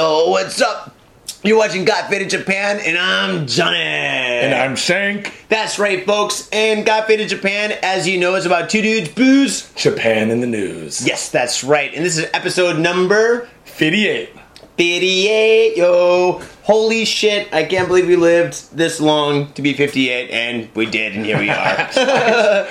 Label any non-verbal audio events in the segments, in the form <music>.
Yo, what's up? You're watching Got Faded Japan, and I'm Johnny. And I'm Shank. That's right, folks. And Got Faded Japan, as you know, is about two dudes, booze. Japan in the news. Yes, that's right. And this is episode number 58. 58. Yo, holy shit! I can't believe we lived this long to be 58, and we did, and here we are. <laughs>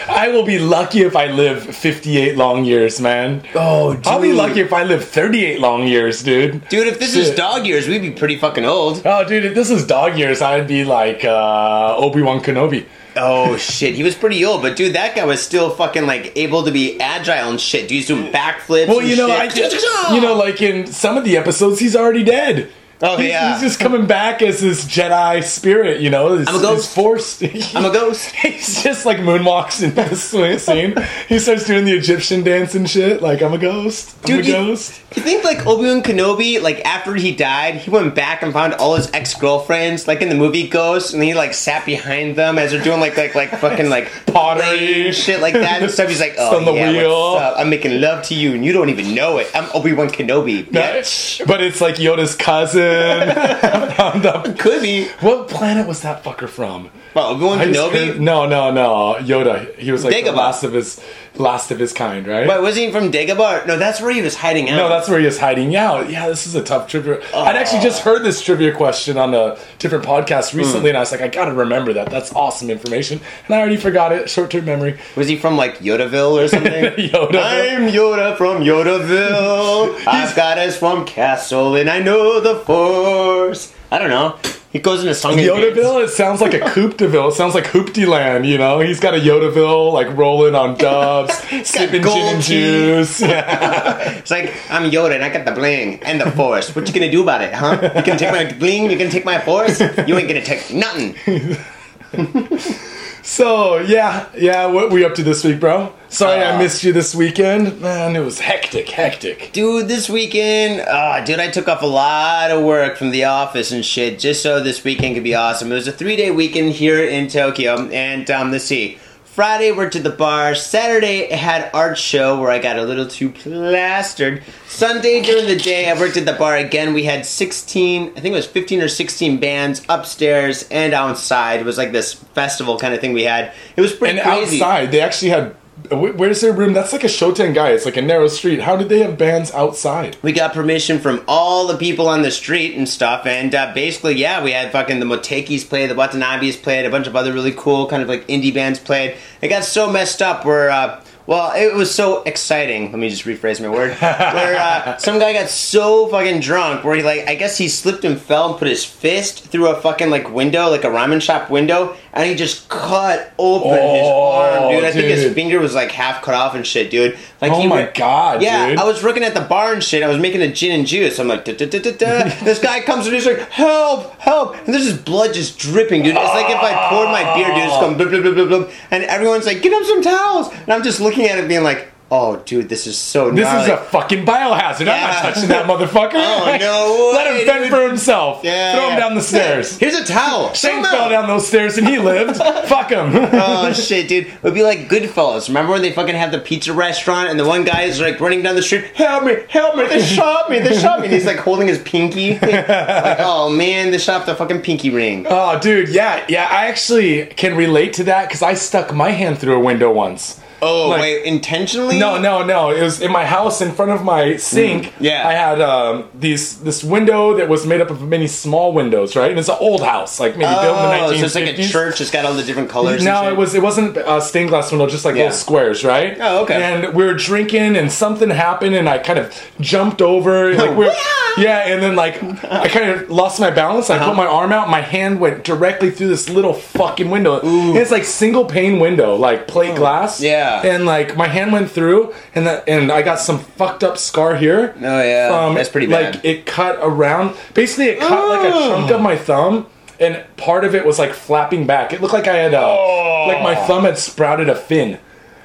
I will be lucky if I live 58 long years, man. oh, dude. I'll be lucky if I live 38 long years, dude. Dude, if this is dog years, we'd be pretty fucking old. Oh, dude, if this is dog years, I'd be like uh, Obi Wan Kenobi. Oh shit, he was pretty old, but dude, that guy was still fucking like able to be agile and shit. Dude, he's doing backflips. Well, you know, shit. I just, you know, like in some of the episodes, he's already dead. Oh, He's- yeah. he's just coming back as this Jedi spirit. You know, his, I'm a ghost. force. <laughs> I'm a ghost. He's just like moonwalks the swing <laughs> scene. He starts doing the Egyptian dance and shit. Like I'm a ghost. I'm Dude, a you- ghost. You think like Obi Wan Kenobi, like after he died, he went back and found all his ex girlfriends, like in the movie Ghost, and he like sat behind them as they're doing like like like fucking like <laughs> Pottery. and shit like that and stuff. He's like, oh yeah, what's up? I'm making love to you, and you don't even know it. I'm Obi Wan Kenobi. bitch. But it's like Yoda's cousin. <laughs> Found up. Could be. What planet was that fucker from? Oh, well, I just Kenobi. no, no, no. Yoda. He was like the Dagobah. last of his last of his kind, right? Wait, was he from Dagobah? No, that's where he was hiding out. No, that's where he was hiding out. Yeah, this is a tough trivia. I'd actually just oh. heard this trivia question on a different podcast recently, hmm. and I was like, I gotta remember that. That's awesome information, and I already forgot it. Short term memory. Was he from like Yodaville or something? <laughs> Yoda. I'm Yoda from Yodaville. <laughs> I've got us from Castle, and I know the Force. I don't know. He goes into song and dance. Yodaville, it sounds like a Coopteville. It sounds like Hoopty Land, you know? He's got a Yodaville, like rolling on <laughs> dubs, sipping gin and juice. <laughs> Yeah. It's like I'm Yoda, and I got the bling and the Force. What you gonna do about it, huh? You can take my bling. You can take my Force. You ain't gonna take nothing. <laughs> So, yeah, yeah, what we up to this week, bro? Sorry I Uh, missed you this weekend. Man, it was hectic, hectic. Dude, this weekend, ah, dude, I took off a lot of work from the office and shit just so this weekend could be awesome. It was a three day weekend here in Tokyo, and um, let's see. Friday, worked at the bar. Saturday, I had art show where I got a little too plastered. Sunday, during the day, I worked at the bar again. We had 16, I think it was 15 or 16 bands upstairs and outside. It was like this festival kind of thing we had. It was pretty And crazy. outside, they actually had. Wh- Where's their room? That's like a shotengai. It's like a narrow street. How did they have bands outside? we got permission from all the people on the street and stuff, and uh, basically, yeah, we had fucking the Motekis play, the Watanabes played, a bunch of other really cool kind of like indie bands played. It got so messed up where, uh, well, it was so exciting. Let me just rephrase my word. <laughs> where uh, some guy got so fucking drunk where he like, I guess he slipped and fell and put his fist through a fucking like window, like a ramen shop window, and he just cut open his Oh, arm, dude. I think his finger was like half cut off and shit, dude. Like Oh my wa- God, yeah, dude. I was working at the bar and shit. I was making a gin and juice. I'm like, da, da, da, da, da. this guy comes and he's like, help, help, and there's just blood just dripping, dude. It's like if I poured my beer, dude, it's going blub, blub, blub, blub, blub, and everyone's like, get him some towels, and I'm just looking at it, being like, oh, dude, this is so. This gnarly. is a fucking biohazard. I'm not touching that motherfucker. Oh, no <laughs> Let way, him fend dude. for himself. Yeah. Throw him down the stairs. Here's a towel. Shane fell down those stairs and he lived. <laughs> Fuck him. Oh <laughs> shit, dude! It would be like Goodfellas. Remember when they fucking have the pizza restaurant and the one guy is like running down the street, "Help me! Help me! They shot me! They shot me!" And he's like holding his pinky. like, oh man, they shot the fucking pinky ring. Oh, dude, yeah, yeah. I actually can relate to that because I stuck my hand through a window once. Oh Like- wait, intentionally? No, no, no. It was in my house in front of my sink. Mm, yeah. I had um, these this window that was made up of many small windows, right? And it's an old house, like maybe built in the Oh, 1950s. so it's like a church. It's got all the different colors. No, it was it wasn't a stained glass window, just like Yeah. little squares, right? Oh, okay. And we were drinking, and something happened, and I kind of jumped over, like we're <laughs> yeah, and then like I kind of lost my balance. I Uh-huh. put my arm out, my hand went directly through this little fucking window. And it's like single pane window, like plate glass. Oh, Yeah. and like my hand went through, and that and I got some fucked up scar here. Oh, yeah. from, That's pretty bad. Like it cut around. Basically, it cut like a Oh. chunk of my thumb. And part of it was like flapping back. It looked like I had, uh, like my thumb had sprouted a fin.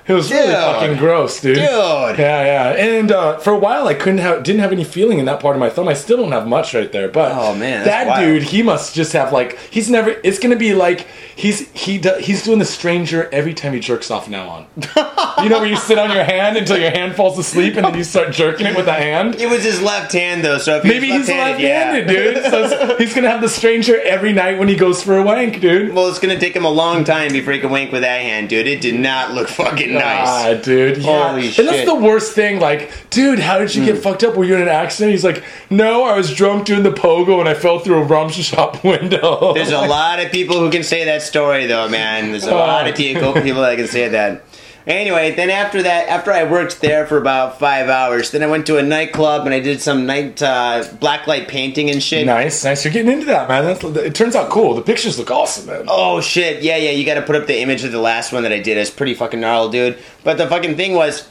It was really fucking gross, dude. Dude. Yeah, yeah. And uh, for a while, I couldn't have, didn't have any feeling in that part of my thumb. I still don't have much right there. But Oh, man, that wild. dude, he must just have like he's never. It's gonna be like he's he do, he's doing the stranger every time he jerks off now on. <laughs> you know where you sit on your hand until your hand falls asleep and then you start jerking it with a hand. It was his left hand though, so if Maybe he's left-handed, left-handed, dude. So he's gonna have the stranger every night when he goes for a wank, dude. Well, it's gonna take him a long time before he can wank with that hand, dude. It did not look fucking nice. Ah, dude. Yeah. Holy and shit. And that's the worst thing. Like, dude, how did you get fucked up? Were you in an accident? He's like, no, I was drunk doing the pogo and I fell through a rum shop <laughs> window. There's a lot of people who can say that story, though, man. There's a lot of people people that can say that. Anyway, then after that, after I worked there for about five hours, then I went to a nightclub and I did some night uh, blacklight painting and shit. nice, nice. You're getting into that, man. That's, it turns out cool. The pictures look awesome, man. Oh shit! Yeah, yeah. You got to put up the image of the last one that I did. It's pretty fucking gnarly, dude. But the fucking thing was,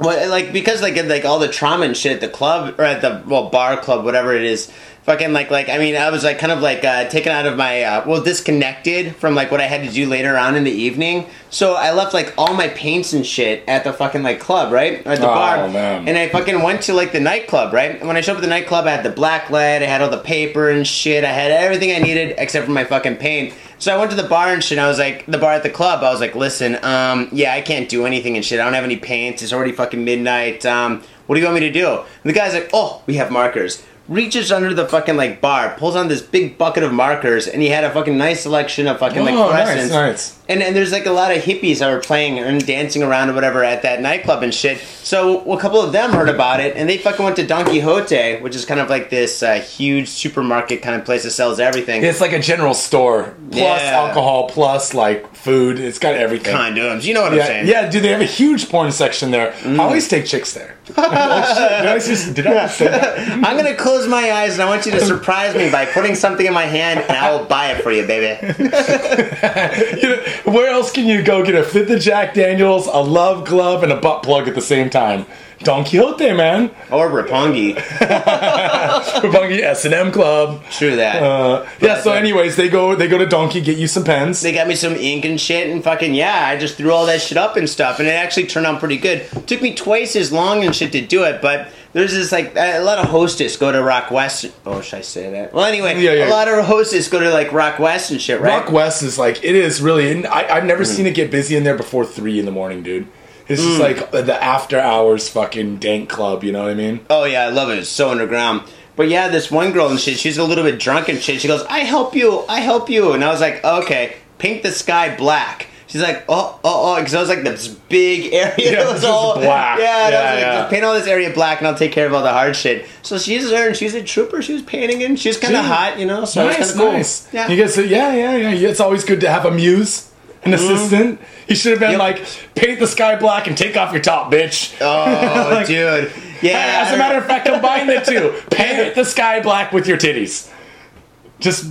well, like because like like all the trauma and shit at the club or at the well bar club, whatever it is. Fucking like like I mean I was like kind of like uh, taken out of my uh, well disconnected from like what I had to do later on in the evening. So I left like all my paints and shit at the fucking like club right at the Oh, bar, man. and I fucking went to like the nightclub right. And when I showed up at the nightclub, I had the black light, I had all the paper and shit, I had everything I needed except for my fucking paint. So I went to the bar and shit. And I was like, the bar at the club. I was like, listen, um, yeah, I can't do anything and shit. I don't have any paints. It's already fucking midnight. Um, what do you want me to do? And the guy's like, oh, we have markers. Reaches under the fucking like bar, pulls on this big bucket of markers, and he had a fucking nice selection of fucking like Oh, nice, nice. And and there's like a lot of hippies that were playing and dancing around or whatever at that nightclub and shit. So a couple of them heard about it, and they fucking went to Don Quijote, which is kind of like this uh, huge supermarket kind of place that sells everything. It's like a general store plus Yeah. alcohol plus like food. It's got everything. Condoms, you know what I'm saying? yeah, dude, they have a huge porn section there. I always take chicks there. <laughs> oh, shit. I just, did I just say that? <laughs> I'm gonna close my eyes and I want you to surprise me by putting something in my hand, and I will buy it for you, baby. <laughs> You know, Where else can you go get a fifth of Jack Daniels, a love glove, and a butt plug at the same time? Don Quijote, man. Or Roppongi. Bungie <laughs> S and M Club. True that. Uh, yeah. So, uh, anyways, they go they go to Donki get you some pens. They got me some ink and shit, and fucking yeah, I just threw all that shit up and stuff, and it actually turned out pretty good. Took me twice as long and shit to do it, but there's this like a lot of hostess go to Rock West. Oh, should I say that? Well, anyway, Yeah, yeah. a lot of hostess go to like Rock West and shit, right? Rock West is like it is really. I, I've Mm. never seen it get busy in there before three in the morning, dude. It's Mm. just like the after hours fucking dank club. You know what I mean? Oh yeah, I love it. It's so underground. But yeah, this one girl and shit, she's a little bit drunk and shit. She goes, "I help you, I help you," and I was like, "Okay, paint the sky black." She's like, "Oh, oh, oh," because I was like this big <laughs> area. Yeah, it was just black. Yeah, Yeah, was like, yeah. "Just paint all this area black, and I'll take care of all the hard shit. So she's there, and she's a trooper. She was painting, and she's kind of hot, you know. So nice, cool. nice. Yeah. You guys, yeah, yeah, yeah. It's always good to have a muse, an mm-hmm. assistant. He should have been Yep. like, paint the sky black and take off your top, bitch. oh, <laughs> Like- dude. Yeah. As a matter of fact, combine the two. <laughs> Paint the sky black with your titties. Just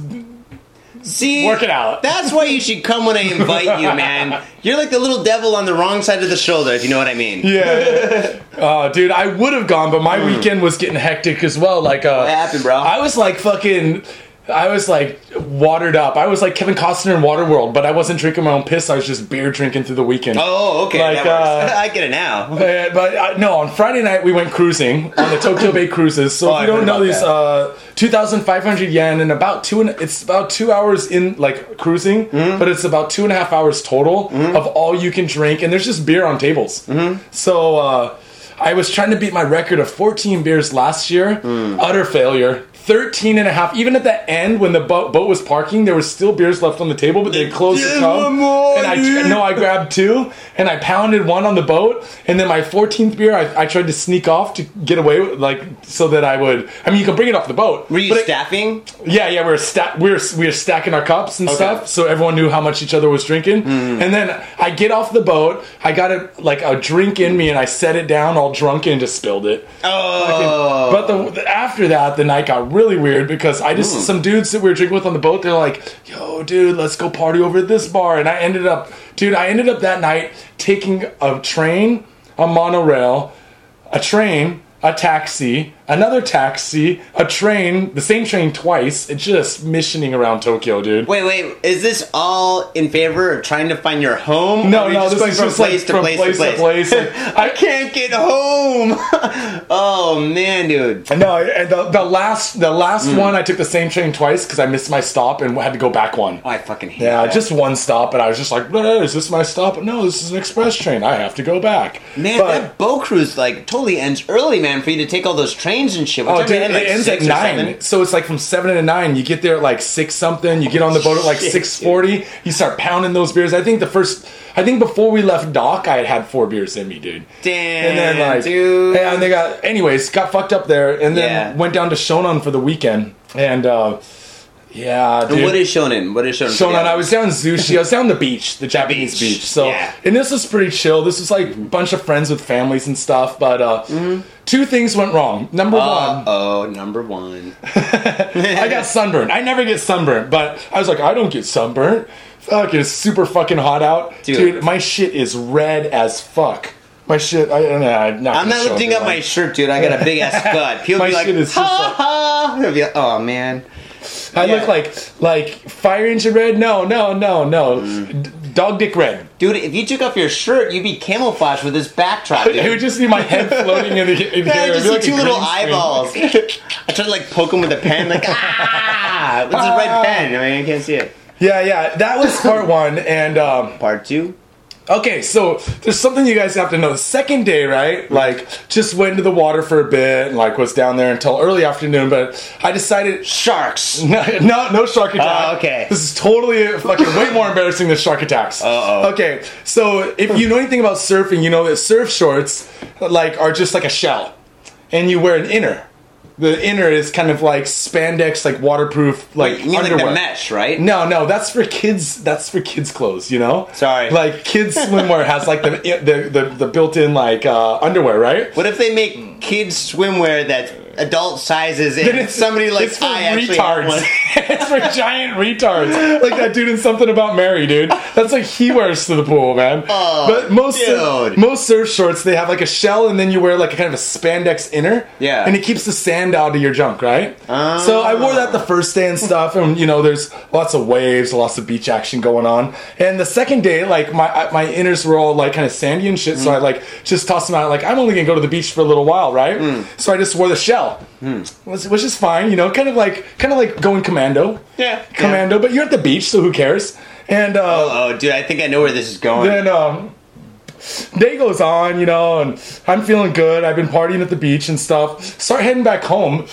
See, work it out. That's why you should come when I invite you, man. You're like the little devil on the wrong side of the shoulder, if you know what I mean. Yeah. Oh, dude, I would have gone, but my weekend was getting hectic as well. Like, uh, What happened, bro? I was like fucking. I was like watered up. I was like Kevin Costner in Waterworld, but I wasn't drinking my own piss. I was just beer drinking through the weekend. Oh, okay. Like, uh, <laughs> I get it now. <laughs> Uh, but uh, no, on Friday night we went cruising on the Tokyo Bay cruises. So Oh, if I you don't know these, uh, two thousand five hundred yen and about two and it's about two hours in like cruising, Mm-hmm. but it's about two and a half hours total of all you can drink, and there's just beer on tables. Mm-hmm. So uh, I was trying to beat my record of fourteen beers last year, Mm. utter failure. 13 and a half. Even at the end, when the boat, boat was parking, there was still beers left on the table, but they closed the Give tub. more, and I dude. no, I grabbed two and I pounded one on the boat, and then my 14th beer, I, I tried to sneak off to get away, with, like so that I would. I mean, you can bring it off the boat. Were you but it- staffing? yeah, yeah, we were sta- we were we were stacking our cups and Okay. stuff, so everyone knew how much each other was drinking. Hmm. And then I get off the boat, I got a like a drink in me, and I set it down all drunk and just spilled it. Oh. But the, the- after that, the night got really weird because I just hmm. some dudes that we were drinking with on the boat. They're like, "Yo, dude, let's go party over at this bar." And I ended up, dude, I ended up that night taking a train, a monorail, a train, a taxi, another taxi, a train, the same train twice. It's just missioning around Tokyo, dude. Wait, wait. Is this all in favor of trying to find your home? No, no, just this going is from just like place to from place, place to to place. place. <laughs> I can't get home. <laughs> oh man, dude. No, and the, the last the last Mm. one I took the same train twice because I missed my stop and had to go back one. Oh, I fucking hate Yeah, that. just one stop, and I was just like, "Eh, "Is this my stop?" No, this is an express train. I have to go back. Man, But- that boat cruise like totally ends early, man. For you to take all those trains and shit. What Oh, dude, it, like, ends at nine. seven? So it's like from seven to nine. You get there at like six something. You get on the boat at like six forty. You start pounding those beers. I think the first, I think before we left dock, I had had four beers in me, dude. Damn, And then like, dude. and they got, anyways, got fucked up there, and then Yeah. went down to Shonan for the weekend, and uh, yeah, dude. And what is Shonen? What is Shonen? Shonan, I was down Zushi. I was down the beach, the Japanese beach, beach. So, yeah. and this was pretty chill. This was like a bunch of friends with families and stuff. But uh, two things went wrong. Number Uh one, oh, number one. <laughs> <laughs> I got sunburned. I never get sunburned, but I was like, I don't get sunburned. Fuck, it's super fucking hot out, Dude. dude. my shit is red as fuck. My shit. I, I'm not, I'm not lifting up my shirt, dude. I got a big ass <laughs> gut. People My be like, is just ha like- ha. Like, oh man. I yeah. look like like fire engine red. No, no, no, no. Mm. Dog dick red. Dude, if you took off your shirt, you'd be camouflaged with this backdrop. <laughs> Dude. It would just be my head <laughs> floating in the in Yeah, here. just see be two little eyeballs. <laughs> I tried to like poke him with a pen, like ah, it's a red pen. I mean, I can't see it. Yeah, yeah. That was part one, and um, Part two. Okay, so there's something you guys have to know. The second day, right? Like, just went into the water for a bit and like was down there until early afternoon. But I decided Sharks. <laughs> no, no, no shark oh, attack. Oh, okay. This is totally fucking way more embarrassing than shark attacks. Uh-oh. Okay, so if you know anything about surfing, you know that surf shorts like are just like a shell, and you wear an inner. The inner is kind of like spandex, like waterproof, like you mean underwear. like the mesh, right? No, no, that's for kids. That's for kids' clothes. You know. Sorry. Like kids' swimwear has like the the the, the built-in like uh, underwear, right? What if they make kids swimwear that's adult sizes and somebody like it's for I retards. <laughs> it's for giant retards, like that dude in something about Mary, dude. That's like he wears to the pool, man. Oh, but most dude. most surf shorts they have like a shell, and then you wear like a kind of a spandex inner. Yeah. and it keeps the sand out of your junk, right? Ah. So I wore that the first day and stuff, and you know, there's lots of waves, lots of beach action going on. And the second day, like my my inners were all like kind of sandy and shit, so Mm. I like just tossed them out. Like I'm only gonna go to the beach for a little while, right? Mm. So I just wore the shell, which, which is fine, you know, kind of like kind of like going commando, Yeah. commando. But you're at the beach, so who cares? And uh, Oh, dude, I think I know where this is going. then um, day goes on, you know, and I'm feeling good. I've been partying at the beach and stuff. Start heading back home.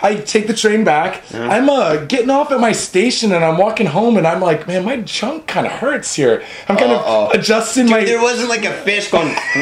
I take the train back. I'm uh, getting off at my station and I'm walking home and I'm like, man, my junk kind of hurts here. I'm kind of adjusting my. There wasn't like a fish going. <laughs> <laughs>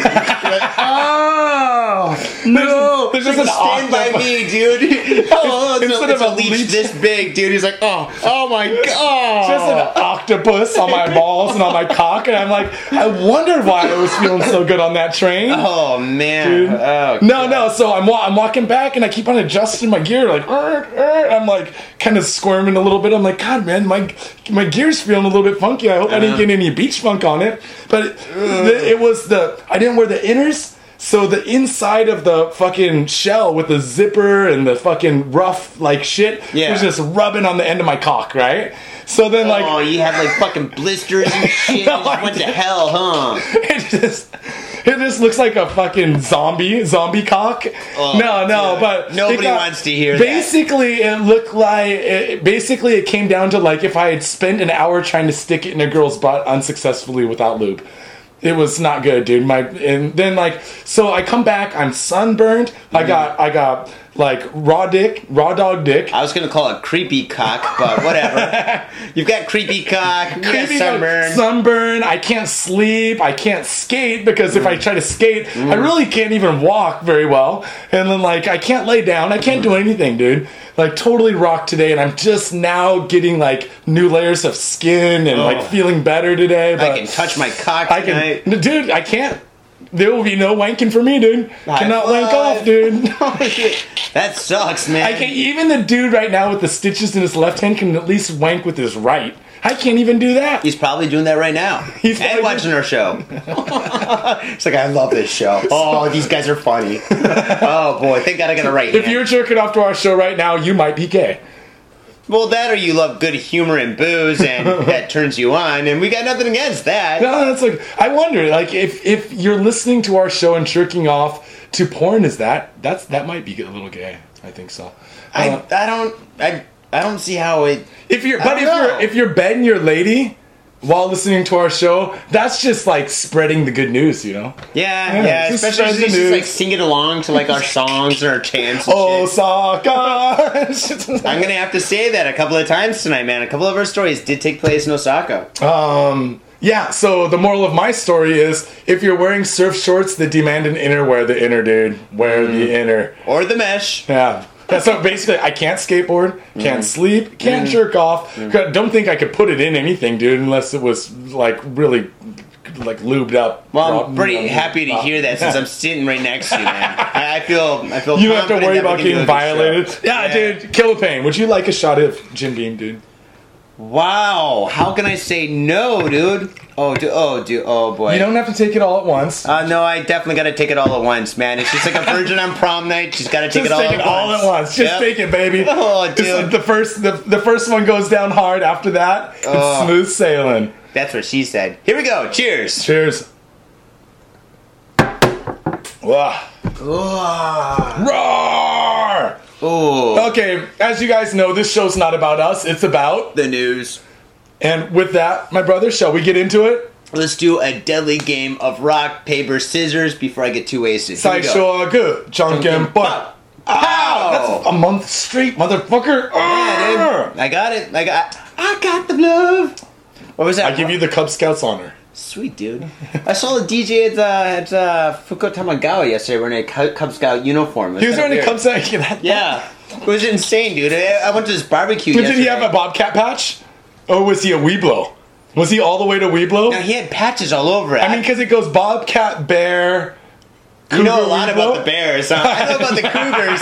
oh no! There's, just a stand by me, dude. <laughs> Oh, it's, Instead a, of a leech, leech- this big, dude. He's like, oh, oh my god! Just an octopus on my balls and on my cock, and I'm like, I wonder why I was feeling so good on that train. Oh man. Dude. Oh, No, no. So I'm I'm walking back and I keep on adjusting my gear, like "Er, er," I'm like kind of squirming a little bit. I'm like, God, man, my my gear's feeling a little bit funky. I hope I didn't get any beach funk on it. But it, the, it was the I didn't wear the inners. So the inside of the fucking shell with the zipper and the fucking rough like shit Yeah. was just rubbing on the end of my cock, right? So then like oh, you had like fucking blisters and <laughs> shit. No, went to hell, huh? <laughs> it just <laughs> it just looks like a fucking zombie zombie cock. Oh, no, no, but Nobody got- wants to hear that. Basically, it looked like it, basically it came down to like if I had spent an hour trying to stick it in a girl's butt unsuccessfully without lube. It was not good, dude. My and then like so I come back, I'm sunburned. I Mm-hmm. got I got like raw dick, raw dog dick. I was gonna call it creepy cock, but whatever. <laughs> You've got creepy cock. Creepy sunburn. sunburn. I can't sleep. I can't skate because if Mm. I try to skate, I really can't even walk very well. And then like I can't lay down. I can't do Mm. anything, dude. Like totally rocked today, and I'm just now getting like new layers of skin and Oh. like feeling better today. But I can touch my cock I tonight. can, dude. I can't. There will be no wanking for me, dude. High Cannot wank off, dude. <laughs> Oh, that sucks, man. I can't. even the dude right now with the stitches in his left hand can at least wank with his right. I can't even do that. He's probably doing that right now. <laughs> He's and watching our show. <laughs> It's like, I love this show. Oh, these guys are funny. oh boy, thank God I got a right If hand. you're jerking off to our show right now, you might be gay. Well, that or you love good humor and booze, and <laughs> that turns you on, and we got nothing against that. No, that's like I wonder, like if if you're listening to our show and jerking off to porn, is that that's that might be a little gay? I think so. I, Uh, I don't I I don't see how it. if you're but if know. you're if you're betting your lady while listening to our show, that's just like spreading the good news, you know. Yeah, Yeah, yeah, especially spread if the she's just, like singing along to like our <laughs> songs or our chants. And Oh, shit. Saka. <laughs> I'm gonna have to say that a couple of times tonight, man. A couple of our stories did take place in Osaka. um. Yeah, so the moral of my story is if you're wearing surf shorts that demand an inner, wear the inner, dude. Wear the inner. Or the mesh. Yeah. Yeah, So basically, I can't skateboard, can't sleep, can't jerk off. Don't think I could put it in anything, dude, unless it was like really like lubed up. Well, I'm pretty um, happy to uh, hear that since I'm sitting right next to you, man. I feel, I feel. You don't have to worry about can do a getting violated. show. Yeah, dude, Kill Killer Pain. Would you like a shot of Jim Beam, dude? Wow, how can I say no, dude? Oh, dude, oh, dude, oh boy. You don't have to take it all at once. Uh, no, I definitely got to take it all at once, man. It's just like a virgin on prom night. She's got to take Just it all take at it all at once. Just Yep. take it, baby. <laughs> Oh, Just dude. the first, the, the first one goes down hard. After that, it's Oh. smooth sailing. That's what she said. Here we go. Cheers. Cheers. Wah. Roar! Ooh. Okay, as you guys know, this show's not about us, it's about. The news. And with that, my brother, shall we get into it? Let's do a deadly game of rock, paper, scissors before I get too wasted. We go. Good. Junk and butt. Ow! That's a month straight, motherfucker. Yeah, I got it. I got. I got the love. What was that? I give you the Cub Scouts honor. Sweet dude. I saw the DJ at uh, at uh, Futako Tamagawa yesterday wearing a Cub Scout uniform. He was wearing a. Cub Scout. <laughs> Yeah, it was insane, dude. I, I went to this barbecue. Did yesterday. he have a Bobcat patch? Or was he a Webelo? Was he all the way to Webelo? No, he had patches all over it. I mean, because it goes Bobcat, Bear. you know a lot Webelo? about the Bears. Huh? I know about the Cougars.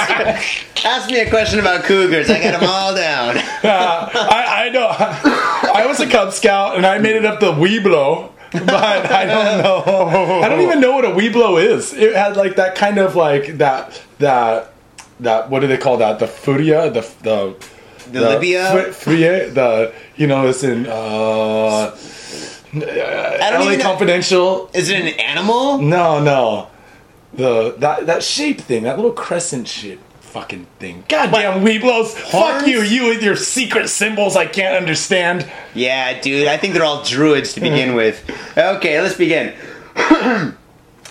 <laughs> Ask me a question about Cougars. I got them all down. <laughs> Uh, I, I know. I was a Cub Scout and I made it up the Webelo, <laughs> but I don't know. I don't even know what a Webelo is. It had like that kind of like that that that what do they call that? The furia, the the The Libya? fri- frie, the you know it's in uh, I don't LA even know. Confidential. Is it an animal? No, no. The that that shape thing, that little crescent shit fucking thing. Goddamn Webelos. Fuck you, you with your secret symbols I can't understand. Yeah, dude. I think they're all druids to begin mm. with. Okay, let's begin. <clears throat>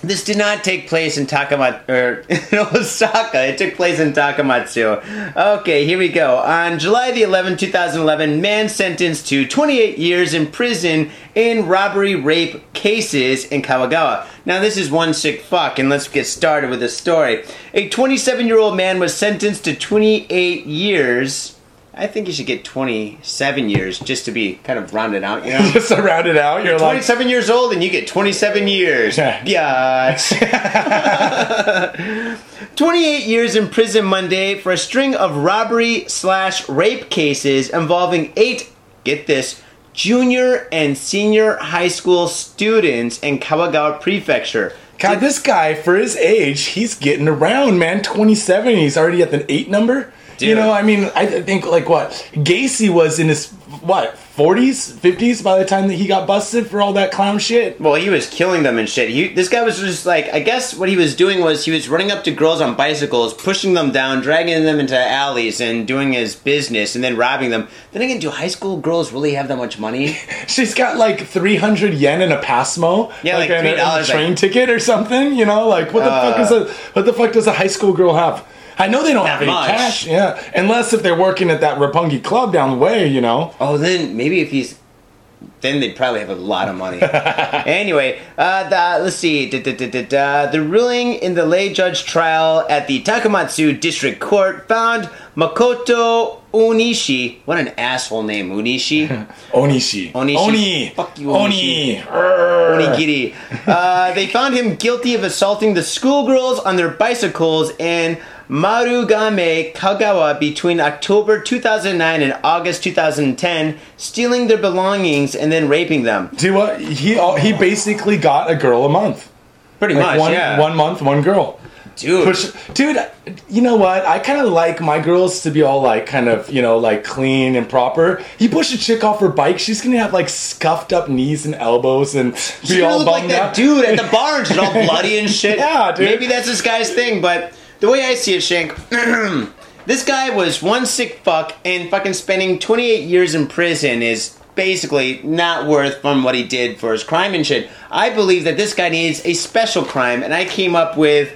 this did not take place in Takamatsu or er, <laughs> in Osaka. It took place in Takamatsu. Okay, here we go. On July the 11th, 2011, man sentenced to 28 years in prison in robbery rape cases in Kawagawa. Now, this is one sick fuck, and let's get started with the story. A 27 year old man was sentenced to 28 years. I think you should get 27 years just to be kind of rounded out, you know? <laughs> Just to round it out, you're like 27 years old and you get 27 years. Yeah. <laughs> Biatch. <laughs> 28 years in prison Monday for a string of robbery slash rape cases involving eight, get this, junior and senior high school students in Kawagawa Prefecture. God, this guy, for his age, he's getting around, man. 27, he's already at the eight number. You know, I mean, I think, like, what? Gacy was in his, what, 40s, 50s by the time that he got busted for all that clown shit? Well, he was killing them and shit. He, this guy was just like, I guess what he was doing was he was running up to girls on bicycles, pushing them down, dragging them into alleys, and doing his business, and then robbing them. Then again, do high school girls really have that much money? <laughs> She's got like 300 yen in a PASMO. Yeah, like in a- in a $3, train like- ticket or something, you know? Like, what the fuck is uh. a, what the fuck does a high school girl have? I know they don't have any much. cash, yeah. Unless if they're working at that Roppongi club down the way, you know? Oh, then maybe if he's. Then they'd probably have a lot of money. <laughs> anyway, uh, the, let's see. Da, da, da, da, da. The ruling in the lay judge trial at the Takamatsu District Court found Makoto Onishi. What an asshole name, Onishi. <laughs> Onishi. Onishi. Oni. Fuck you, Oni. Arr. Onigiri. Uh, they found him guilty of assaulting the schoolgirls on their bicycles and Marugame Kagawa between October 2009 and August 2010, stealing their belongings and then raping them. Do what? He uh, he basically got a girl a month. Pretty Like much, one, yeah. one month, one girl. Dude. Push, dude. You know what? I kind of like my girls to be all like, kind of, you know, like clean and proper. You push a chick off her bike, she's gonna have like scuffed up knees and elbows and be all look like that out. dude at the <laughs> bar and all bloody and shit. Yeah, dude. Maybe that's this guy's thing, but the way I see it, Shank, <clears throat> this guy was one sick fuck and fucking spending 28 years in prison is basically not worth from what he did for his crime and shit. I believe that this guy needs a special crime, and I came up with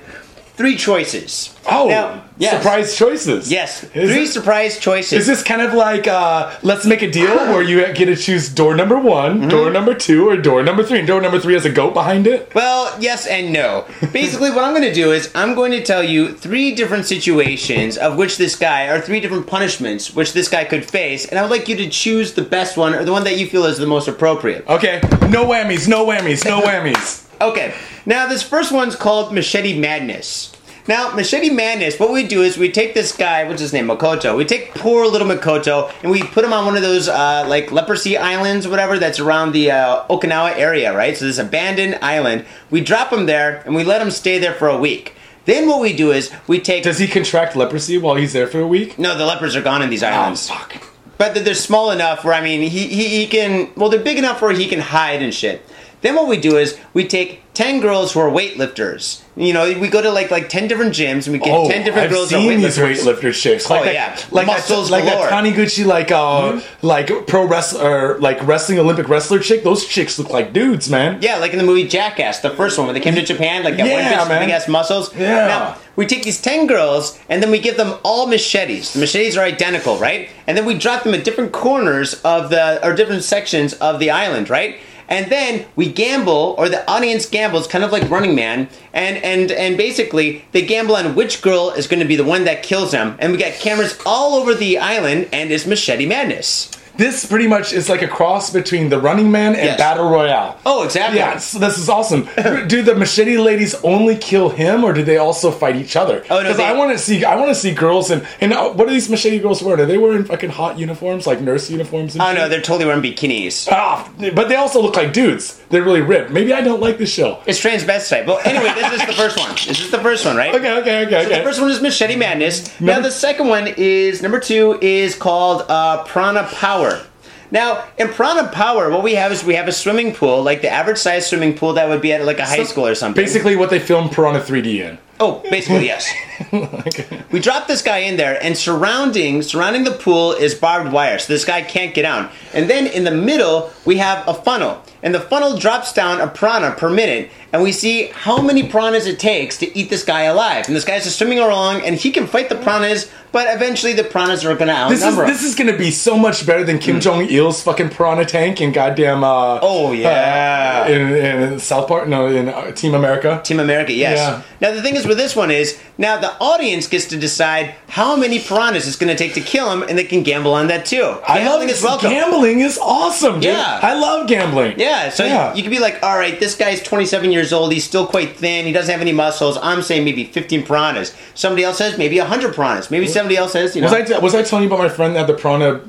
three choices. Oh, Now, yes. surprise choices. Yes, Is three it- surprise choices. Is this kind of like uh, let's make a deal <laughs> where you get to choose door number one, Mm-hmm. door number two, or door number three, and door number three has a goat behind it? Well, yes and no. <laughs> Basically, what I'm going to do is I'm going to tell you three different situations of which this guy, or three different punishments which this guy could face, and I would like you to choose the best one or the one that you feel is the most appropriate. Okay, no whammies, no whammies, no whammies. Okay, now this first one's called Machete Madness. Now, Machete Madness, what we do is we take this guy, what's his name, Makoto. We take poor little Makoto and we put him on one of those, uh, like, leprosy islands, or whatever, that's around the uh, Okinawa area, right? So this abandoned island. We drop him there and we let him stay there for a week. Then what we do is we take. Does he contract leprosy while he's there for a week? no, the lepers are gone in these islands. Oh, islands. fuck. But they're small enough where I mean he, he, he can well they're big enough where he can hide and shit. Then what we do is we take ten girls who are weightlifters. You know, we go to like like ten different gyms and we get Oh, ten different I've girls who are seen these weightlifter chicks. Like Oh, that, yeah. like Muscles that, like that galore. Taniguchi, like uh, like pro wrestler, like wrestling Olympic wrestler chick. Those chicks look like dudes, man. Yeah, like in the movie Jackass, the first one when they came to Japan, like that Yeah, one bitch big ass muscles. Yeah. Now we take these ten girls and then we give them all machetes. The machetes are identical, right? And then we drop them at different corners of the or different sections of the island, right? And then we gamble, or the audience gambles, kind of like Running Man, and and and basically they gamble on which girl is going to be the one that kills them. And we got cameras all over the island, and it's machete madness. This pretty much is like a cross between the Running Man and Yes. Battle Royale. Oh, exactly. Yeah, so this is awesome. do the machete ladies only kill him, or do they also fight each other? Oh, no, because they- I want to see. I want to see girls and and uh, what are these machete girls wearing? Are they wearing fucking hot uniforms like nurse uniforms? And Oh shit? no, they're totally wearing bikinis. Ah, but they also look like dudes. They're really ripped. Maybe I don't like this show. It's transvestite. Well, anyway, this is the first one. This is the first one, right? Okay, okay, okay, The okay. first one is Machete Madness. Now the second one is number two is called uh, Piranha Power. Now in Piranha Power, what we have is we have a swimming pool, like the average size swimming pool that would be at like a high school or something. Basically, what they filmed Piranha 3D in. Oh, basically yes. <laughs> We drop this guy in there, and surrounding surrounding the pool is barbed wire, so this guy can't get out. And then in the middle we have a funnel, and the funnel drops down a piranha per minute, and we see how many piranhas it takes to eat this guy alive. And this guy's just swimming along, and he can fight the piranhas, but eventually the piranhas are going to This is outnumber him. this is gonna be so much better than Kim Jong Il's fucking piranha tank in goddamn. Uh, Oh, yeah. uh, in, in South Park, no, in uh, Team America. Team America, yes. Yeah. Now the thing is with this one is now the audience gets to decide how many piranhas it's going to take to kill him, and they can gamble on that too. I love Gambling this. is welcome. Gambling is awesome, dude. Yeah. I love gambling. Yeah, so Yeah. you could be like, all right, this guy's 27 years old. He's still quite thin. He doesn't have any muscles. I'm saying maybe 15 piranhas. Somebody else says maybe 100 piranhas. Maybe somebody else says, you know. Was I was I telling you about my friend that the piranha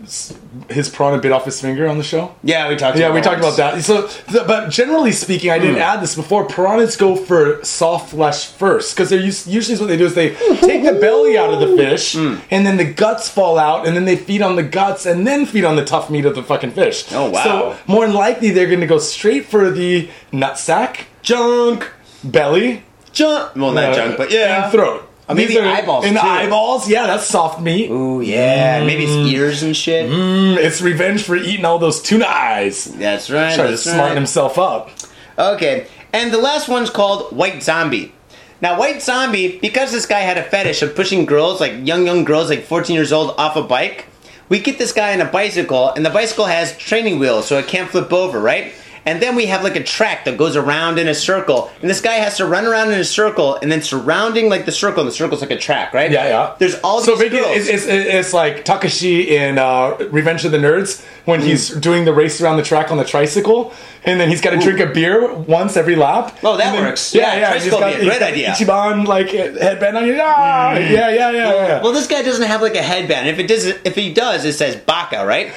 his piranha bit off his finger on the show? yeah, we talked. Yeah, we talked about that. So, th- but generally speaking, I didn't Hmm. add this before. Piranhas go for soft flesh first because they're us- usually what they do is they take the belly out of the fish, Hmm. and then the guts fall out, and then they feed on the guts, and then feed on the tough meat of the fucking fish. Oh, wow. So more than likely, they're going to go straight for the nutsack, Junk, belly, junk. Well, not uh, junk, but yeah. and throat. Maybe eyeballs, and the too. eyeballs. Yeah, that's soft meat. Ooh, yeah. Maybe Mm. it's ears and shit. Mm, it's revenge for eating all those tuna eyes. That's right. Trying to smarten right. himself up. Okay, and the last one's called White Zombie. Now, White Zombie, because this guy had a fetish of pushing girls, like young, young girls, like 14 years old, off a bike, we get this guy on a bicycle, and the bicycle has training wheels, so it can't flip over, right? And then we have like a track that goes around in a circle, and this guy has to run around in a circle, and then surrounding like the circle, and the circle's like a track, right? Yeah, yeah. There's all so these girls. it's, it's, it's like Takashi in uh, Revenge of the Nerds when he's Mm. doing the race around the track on the tricycle, and then he's got to drink a beer once every lap. Oh, that then- works. Yeah, Yeah, yeah. he's tricycle got- beer. Great idea. Ichiban like headband on your ah, yeah, yeah, yeah, yeah. well, this guy doesn't have like a headband. If it does, if he does, it says Baka, right? <laughs>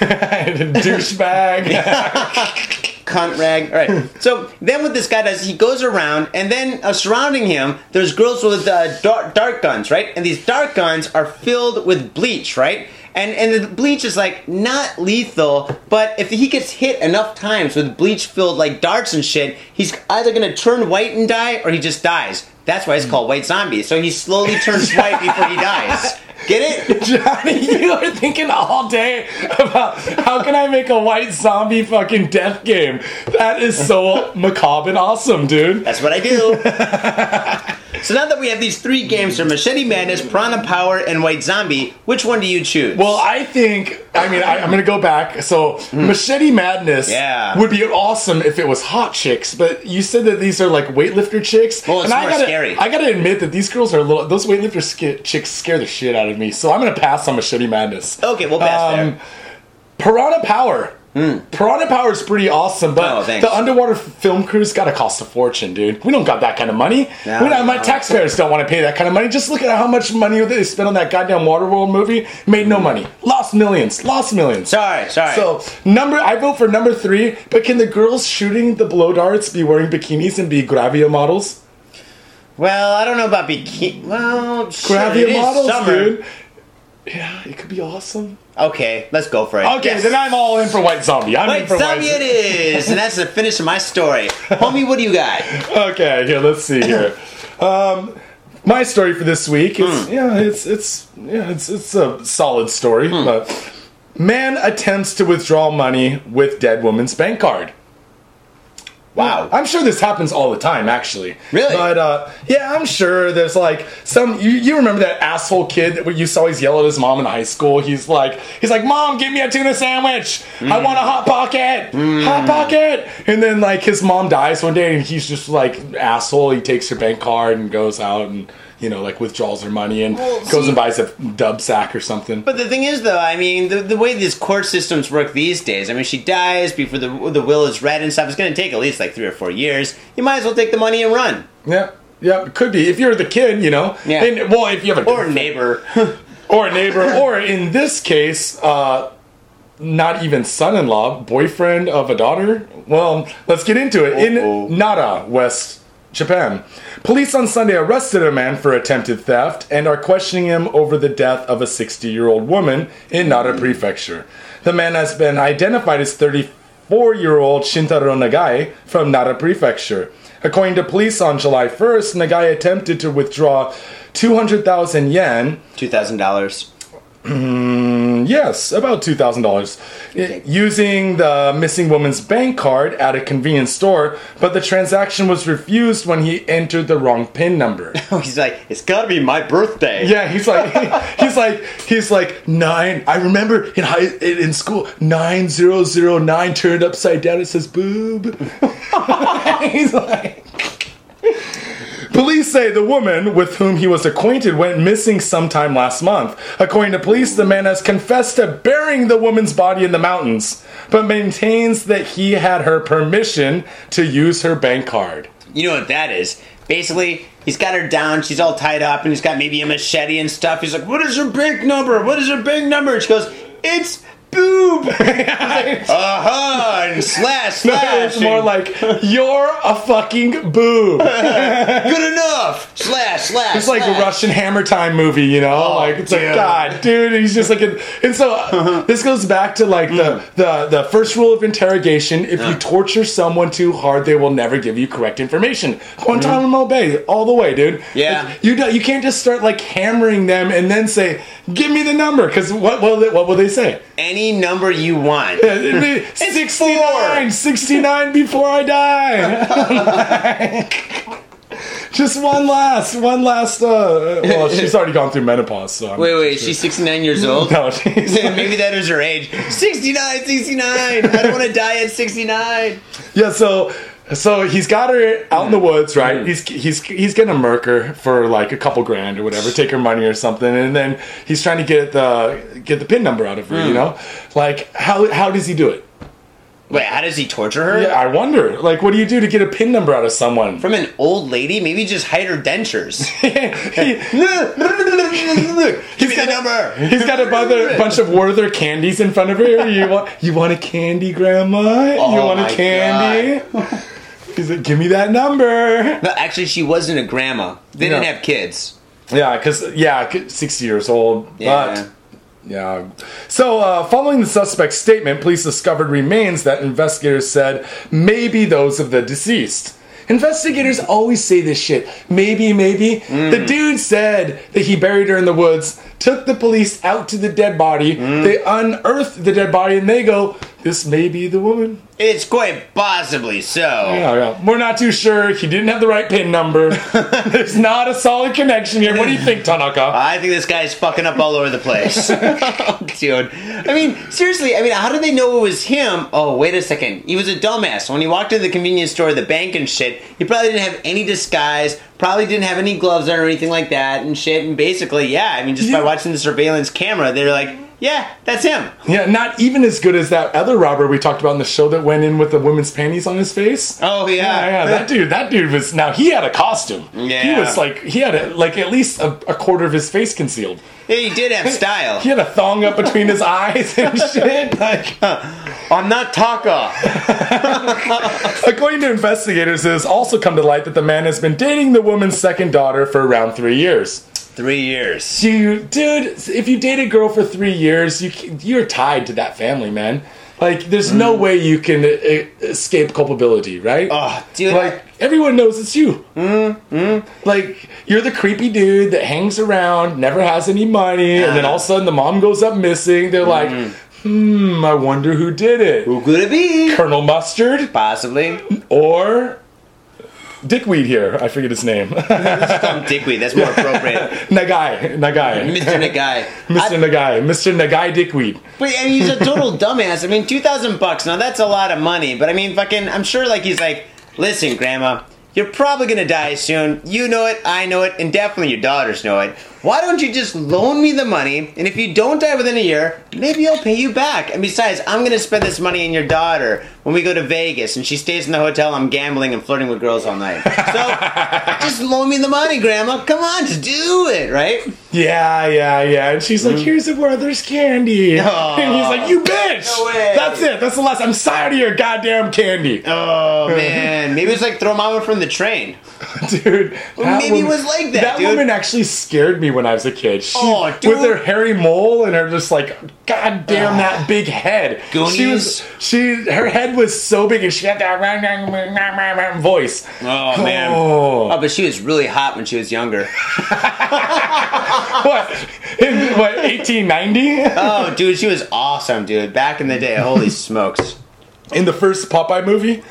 douchebag. <laughs> cunt rag. All right. <laughs> So then, what this guy does, he goes around, and then uh, surrounding him, there's girls with uh, dark, dark guns, right? And these dark guns are filled with bleach, right? And and the bleach is like not lethal, but if he gets hit enough times with bleach filled like darts and shit, he's either gonna turn white and die, or he just dies. That's why it's called White Zombie. So he slowly turns white before he dies. <laughs> Get it? <laughs> Johnny, you are thinking all day about how can I make a white zombie fucking death game. That is so macabre and awesome, dude. That's what I do. <laughs> so now that we have these three games for Machete Madness, Piranha Power, and White Zombie, which one do you choose? Well, I think, I mean, I, I'm going to go back. So, hmm. Machete Madness. Yeah. would be awesome if it was hot chicks, but you said that these are like weightlifter chicks. Well, it's and I more gotta, scary. I got to admit that these girls are a little, those weightlifter sk- chicks scare the shit out of me. So, I'm going to pass on Machete Madness. okay, we'll pass Um, there. Piranha Power. Piranha Power is pretty awesome, but. Oh, the underwater film crews got to cost a fortune, dude. We don't got that kind of money. No, we don't, my taxpayers don't want to pay that kind of money. Just look at how much money they spent on that goddamn Waterworld movie. Made no money. Lost millions. Lost millions. Sorry, sorry. So number, I vote for number three. But can the girls shooting the blow darts be wearing bikinis and be Gravia models? Well, I don't know about bikini. Well, sure, it is models, summer. dude. Yeah, it could be awesome. Okay, let's go for it. Okay, Yes. then I'm all in for White Zombie. I'm in White for Zombie White it is, and that's the finish of my story. <laughs> Homie, what do you got? Okay, here, let's see here. <laughs> Um, my story for this week is Hmm. yeah, it's it's yeah, it's it's a solid story. Hmm. But man attempts to withdraw money with dead woman's bank card. Wow. I'm sure this happens all the time, actually. Really? But uh, yeah, I'm sure there's like some. You, you remember that asshole kid that you saw always yell at his mom in high school? He's like, he's like, "Mom, give me a tuna sandwich. I want a hot pocket, hot pocket." And then like his mom dies one day, and he's just like asshole. He takes her bank card and goes out and you know like withdraws her money and Well, goes see- and buys a dub sack or something. But the thing is, though, I mean, the, the way these court systems work these days, I mean, she dies before the the will is read and stuff. It's going to take at least like three or four years. You might as well take the money and run. yeah. Yeah, it could be if you're the kid, you know. Yeah. And, well, if you have a Or neighbor. <laughs> or a neighbor, or in this case, uh, not even son-in-law, boyfriend of a daughter. Well, let's get into it. Uh-oh. In Nara, West Japan, police on Sunday arrested a man for attempted theft and are questioning him over the death of a 60-year-old woman in Nara Prefecture. The man has been identified as 34-year-old Shintaro Nagai from Nara Prefecture. According to police on July 1st, Nagai attempted to withdraw 200,000 yen $2,000. Mm, yes, about two thousand dollars, using the missing woman's bank card at a convenience store. But the transaction was refused when he entered the wrong PIN number. <laughs> Oh, he's like, it's got to be my birthday. Yeah, he's like, <laughs> he's like, he's like nine. I remember in high in in school nine zero zero nine turned upside down. It says boob. <laughs> he's like. Police say the woman with whom he was acquainted went missing sometime last month. According to police, the man has confessed to burying the woman's body in the mountains, but maintains that he had her permission to use her bank card. You know what that is? Basically, he's got her down. She's all tied up, and he's got maybe a machete and stuff. He's like, "What is her bank number? What is her bank number?" She goes, "It's boob." <laughs> uh huh. And slash slash. it's more like you're a fucking boob. <laughs> good enough. Slash slash. It's like a. Russian Hammer Time movie, you know? Oh, like it's like dude. God, dude. He's just like, and so uh, this goes back to like the the the first rule of interrogation: if you torture someone too hard, they will never give you correct information. Guantanamo Bay, all the way, dude. Yeah. Like, you you can't just start like hammering them and then say, "Give me the number," because what will they, what will they say? Any number you want. <laughs> It'd be 69, 69 before I die. <laughs> Just one last, one last. Uh, well, she's already gone through menopause, so. I'm Wait, wait, sure. she's 69 years old? No, she's, <laughs> Maybe that is her age. 69, 69. I don't want to die at 69. yeah. So, so he's got her out in the woods, right? Mm. He's he's he's gonna murk her for like a couple grand or whatever, take her money or something, and then he's trying to get the get the pin number out of her. Mm. You know, like how how does he do it? Wait, how does he torture her? Yeah, I wonder. Like, what do you do to get a pin number out of someone? From an old lady? Maybe just hide her dentures. <laughs> Give me the number. He's got a bunch, bunch of Werther candies in front of her. You want you want a candy, Grandma? you Oh want a candy? <laughs> He's like, give me that number. No, actually, she wasn't a grandma. They didn't have kids. Yeah, because yeah, sixty years old. Yeah. But yeah. So, uh, following the suspect's statement, police discovered remains that investigators said may be those of the deceased. Investigators always say this shit. Maybe, maybe. The dude said that he buried her in the woods, took the police out to the dead body. They unearthed the dead body, and they go, This may be the woman. It's quite possibly so. Yeah, yeah. We're not too sure. He didn't have the right pin number. <laughs> There's not a solid connection here. What do you think, Tanaka? I think this guy's fucking up all over the place. <laughs> Dude. I mean, seriously, I mean, how did they know it was him? Oh, wait a second. He was a dumbass. When he walked into the convenience store, the bank and shit, he probably didn't have any disguise, probably didn't have any gloves on or anything like that and shit. And basically, yeah, I mean, just by watching the surveillance camera, they're like, yeah, that's him. Yeah, not even as good as that other robber we talked about in the show that went in with the women's panties on his face. Oh, yeah. Yeah, yeah, that dude, that dude was now he had a costume. Yeah. He was like he had a, like at least a, a quarter of his face concealed. He did have style. He had a thong up between his eyes and <laughs> shit. Like I'm not Taka. according to investigators, it has also come to light that the man has been dating the woman's second daughter for around three years. Three years. Dude, dude, if you date a girl for three years, you you're tied to that family, man. Like, there's no way you can uh, escape culpability, right? Oh, dude. like everyone knows it's you. Mm, Like you're the creepy dude that hangs around, never has any money, and then all of a sudden the mom goes up missing. They're like, hmm, I wonder who did it. who could it be? Colonel Mustard Possibly. or Dickweed here. I forget his name. <laughs> Let's call him Dickweed. That's more appropriate. <laughs> Nagai, Nagai, Mr. Nagai. <laughs> Mr. Nagai, Mr. Nagai Dickweed. But I mean, he's a total dumbass. I mean, two thousand bucks. Now that's a lot of money. But I mean, fucking, I'm sure like he's like, listen, Grandma, you're probably gonna die soon. You know it, I know it, and definitely your daughters know it. Why don't you just loan me the money? And if you don't die within a year, maybe I'll pay you back. And besides, I'm gonna spend this money on your daughter when we go to Vegas, and she stays in the hotel. I'm gambling and flirting with girls all night. So <laughs> just loan me the money, Grandma. Come on, just do it, right? Yeah, yeah, yeah. And she's like, mm. here's a Werther's candy. Aw. <laughs> And he's like, you bitch! No way. That's it. That's the last. I'm tired of your goddamn candy. Oh man, maybe it's like throw mama from the train. <laughs> dude. that maybe it was like that, That dude. woman actually scared me when I was a kid. She, Oh, dude. With her hairy mole and her just like, god damn that big head. She was, she, her head was so big and she had that voice. Oh man. Oh. Oh, but she was really hot when she was younger. <laughs> What? In what? 1890? Oh, dude, she was awesome, dude. Back in the day, holy smokes. In the first Popeye movie?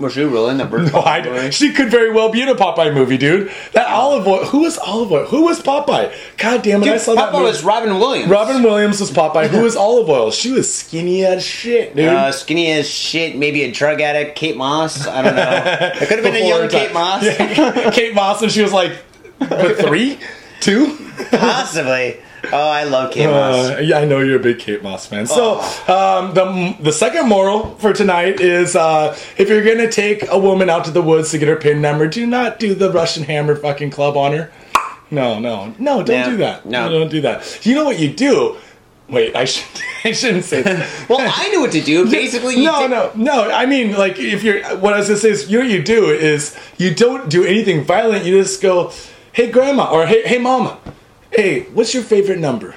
Was she really in the birth? <laughs> Oh, I, she could very well be in a Popeye movie, dude. That Olive Oyl. Who was Olive Oyl? Who was Popeye? God damn it! I Dude, saw that Papa movie. was Robin Williams. Robin Williams was Popeye. Who was Olive Oyl? She was skinny as shit, dude. Uh, skinny as shit, maybe a drug addict, Kate Moss. I don't know. It could have been a young Kate. Moss. Yeah, <laughs> Kate Moss, and she was like, three, two. Possibly. Oh, I love Kate Moss. Uh, yeah, I know you're a big Kate Moss fan. So, um, the the second moral for tonight is uh, if you're gonna take a woman out to the woods to get her pin number, do not do the Russian Hammer fucking club on her. No, no, no, don't do that. no. don't do that. You know what you do? Wait, I should <laughs> I shouldn't say that. <laughs> Well, I knew what to do. Basically, you no, take- no, no. I mean, like, if you're, what I was gonna say is, you know what you do is, you don't do anything violent. You just go, "Hey, grandma," or "Hey, hey, mama, hey, what's your favorite number?"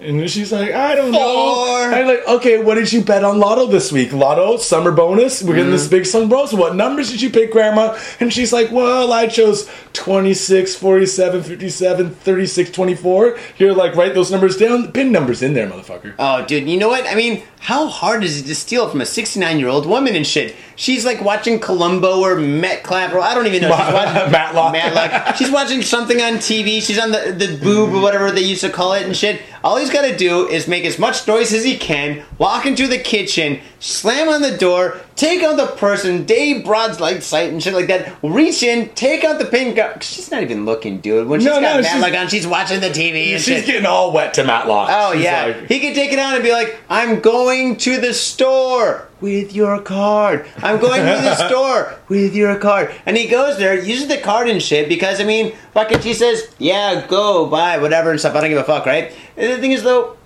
And she's like, "I don't know." Four. I'm like, "Okay, what did you bet on Lotto this week? Lotto summer bonus. We're getting this Mm-hmm. big sum bonus. What numbers did you pick, grandma?" And she's like, "Well, I chose 26, 47, 57, 36, 24." You're like, write those numbers down. The pin numbers in there, motherfucker. Oh, dude, you know what? I mean, how hard is it to steal from a 69 year old woman and shit? She's like watching Columbo or Met or I don't even know. She's <laughs> watching Matlock. Matlock. She's watching something on TV. She's on the, the boob or whatever they used to call it and shit. All he's got to do is make as much noise as he can, walk into the kitchen, slam on the door, take out the person, Dave Broad's light sight and shit like that, reach in, take out the pink. gun. She's not even looking, dude. When she's No, got no, Matlock she's- on, she's watching the TV and She's shit. getting all wet to Matlock. Oh She's yeah, like- he could take it out and be like, "I'm going to the store with your card. I'm going to the <laughs> store with your card." And he goes there, uses the card and shit because I mean, fucking, she says, "Yeah, go buy whatever and stuff." I don't give a fuck, right? And the thing is though.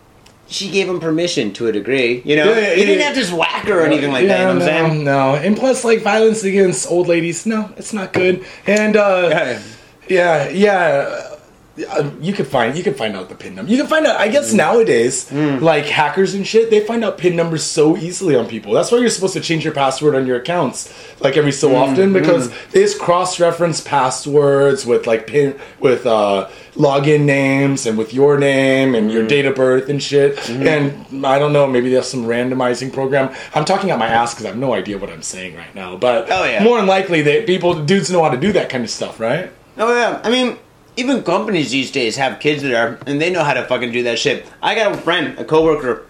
She gave him permission to a degree, you know. Yeah, yeah, he didn't yeah. have to just whack her or anything like that. You know what I'm no, saying? No, and plus, like violence against old ladies, no, it's not good. And uh, yeah, yeah. Uh, You could find you could find out the pin number. You can find out. I Mm. guess nowadays, like hackers and shit, they find out pin numbers so easily on people. That's why you're supposed to change your password on your accounts like every so Mm, often because they just cross-reference passwords with like pin with uh, login names and with your name and Mm. your date of birth and shit. Mm-hmm. And I don't know, maybe there's some randomizing program. I'm talking out my ass because I have no idea what I'm saying right now. But Oh, yeah. more than likely, that people dudes know how to do that kind of stuff, right? Oh yeah, I mean, even companies these days have kids there, and they know how to fucking do that shit. I got a friend, a coworker,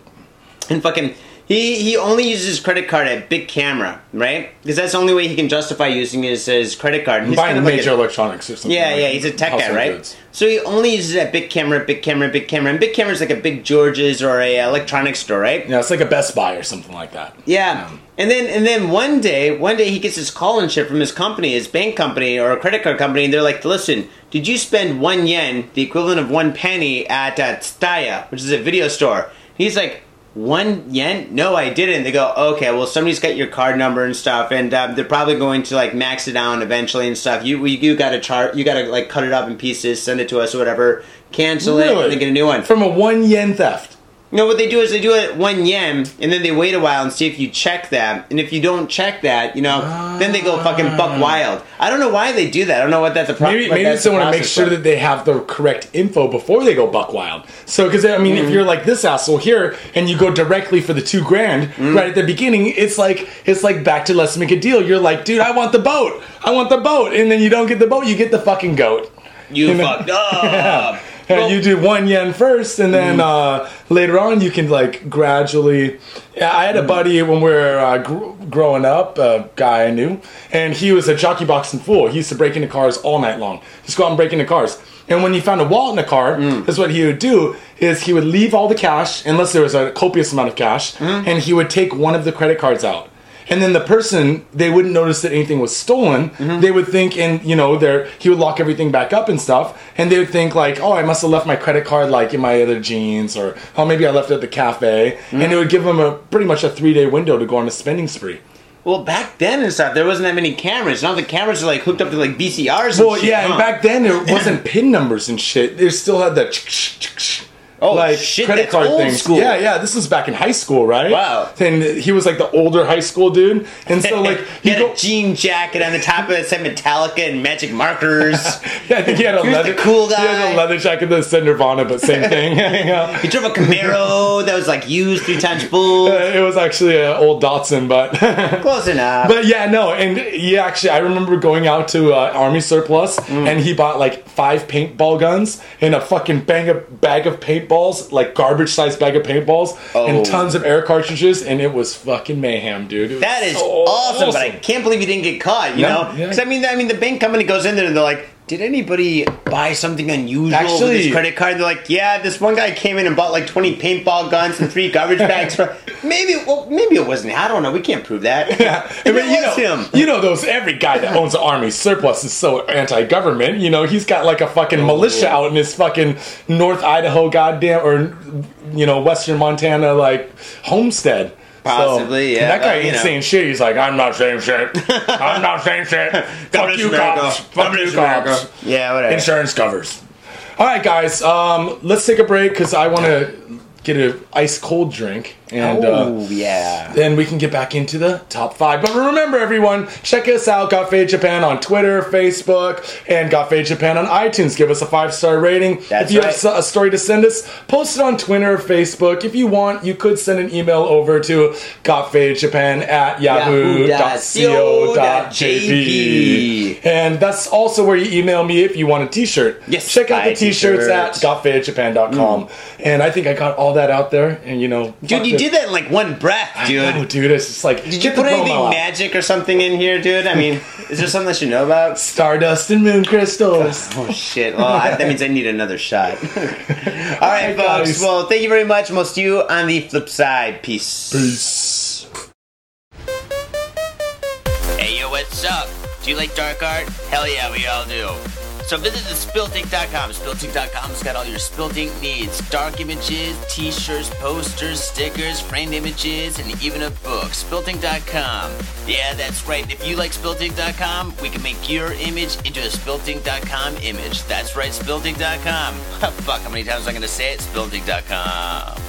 and fucking he he only uses his credit card at Bic Camera, right? Because that's the only way he can justify using his his credit card. And he's Buying kind of like major a- electronics or something. yeah, like yeah, he's a tech guy, right? goods. So he only uses it at Bic Camera, Bic Camera, Bic Camera, and Bic Camera is like a Big George's or a electronics store, right? Yeah, it's like a Best Buy or something like that. Yeah. And then and then one day, one day he gets his call and shit from his company, his bank company or a credit card company, and they're like, "Listen, did you spend one yen, the equivalent of one penny, at uh, Tsutaya, which is a video store?" He's like, "One yen? No, I didn't." They go, "Okay, well, somebody's got your card number and stuff, and um, they're probably going to like max it down eventually and stuff. You you got to chart, you got to like cut it up in pieces, send it to us or whatever, cancel it, and then get a new one." From a one yen theft. No, what they do is they do it one yen, and then they wait a while and see if you check that. And if you don't check that, you know, then they go fucking buck wild. I don't know why they do that. I don't know what that's a pro- Maybe maybe that's they the want to make sure that they have the correct info before they go buck wild. So, because I mean, Mm-hmm. if you're like this asshole here and you go directly for the two grand Mm-hmm. right at the beginning, it's like it's like back to let's make a deal. You're like, dude, I want the boat, I want the boat, and then you don't get the boat, you get the fucking goat. you know- fucked <laughs> up. Well- you do one yen first, and then Mm-hmm. uh, later on you can like gradually. Yeah, I had a Mm-hmm. buddy when we were uh, gr- growing up, a guy I knew, and he was a jockey boxing fool. He used to break into cars all night long. Just go out and break into cars. And when he found a wallet in a car, Mm. that's what he would do: is he would leave all the cash, unless there was a copious amount of cash, Mm-hmm. and he would take one of the credit cards out. And then the person, they wouldn't notice that anything was stolen. Mm-hmm. They would think, and you know, there he would lock everything back up and stuff. And they would think like, oh, I must have left my credit card like in my other jeans, or oh, maybe I left it at the cafe. Mm-hmm. And it would give them a pretty much a three day window to go on a spending spree. well, back then and stuff, there wasn't that many cameras. Now the cameras are like hooked up to like VCRs. And Well, shit, yeah, huh? and back then there <laughs> wasn't pin numbers and shit. They still had the. Oh, like shit, credit card things. school. Yeah, yeah. This was back in high school, right? Wow. And he was like the older high school dude, and so like <laughs> he had go. a jean jacket on the top of it said Metallica and magic markers. <laughs> Yeah, I think he had a <laughs> Here's leather cool He had guy. a leather jacket that said Nirvana, but same thing. yeah. he drove a Camaro that was like used three times full. Uh, It was actually an old Datsun, but Close enough. but yeah, no. And he actually, I remember going out to uh, Army Surplus, Mm. and he bought like five paintball guns and a fucking bag of bag of paintballs, like garbage sized bag of paintballs, Oh. and tons of air cartridges, and it was fucking mayhem, dude. It was That is so awesome, but I can't believe you didn't get caught. You No, know, yeah. because I mean, I mean, the bank company goes in there and they're like, "Did anybody buy something unusual with Actually- this credit card?" They're like, "Yeah, this one guy came in and bought like twenty paintball guns and three garbage <laughs> bags for maybe. Well, maybe it wasn't. I don't know. We can't prove that. Yeah, <laughs> I mean, it you know, him. you know those every guy that owns an army surplus is so anti-government. You know, he's got like a fucking Oh. militia out in his fucking North Idaho, goddamn, or you know, Western Montana, like homestead. So, Possibly, yeah, That guy you ain't saying shit. He's like, I'm not saying shit. I'm not saying shit. <laughs> Fuck you, America. cops. Fuck you, America. cops. Yeah, whatever. Insurance covers. All right, guys. Um, let's take a break because I want to get a ice cold drink, and oh uh, yeah. then we can get back into the top five. But remember, everyone, check us out, Got Faded Japan on Twitter, Facebook, and Got Faded Japan on iTunes. Give us a five star rating. That's if you right. have a story to send us, post it on Twitter or Facebook. If you want, you could send an email over to gotfadedjapan at yahoo.co.jp. And that's also where you email me if you want a t-shirt. Yes, Check out the t shirts at gotfadedjapan.com. And I think I got all that out there. And you know, Dude, you did that in like one breath, dude. Oh, dude, it's just like Did you put anything magic or something in here, dude? I mean, <laughs> is there something I should know about? Stardust and moon crystals. <laughs> Oh shit! Well, I, that means I need another shot. <laughs> All right, right, folks. guys. Well, thank you very much. and We'll see you on the flip side. Peace. Peace. Hey yo, what's up? Do you like dark art? Hell yeah, we all do. So visit the spiltink.com. Spiltink.com's got all your spiltink needs. Dark images, t-shirts, posters, stickers, framed images, and even a book. Spiltink.com. Yeah, that's right. If you like spiltink.com, we can make your image into a spiltink.com image. That's right, spiltink.com. <laughs> Fuck, how many times am I gonna say it? Spiltink.com.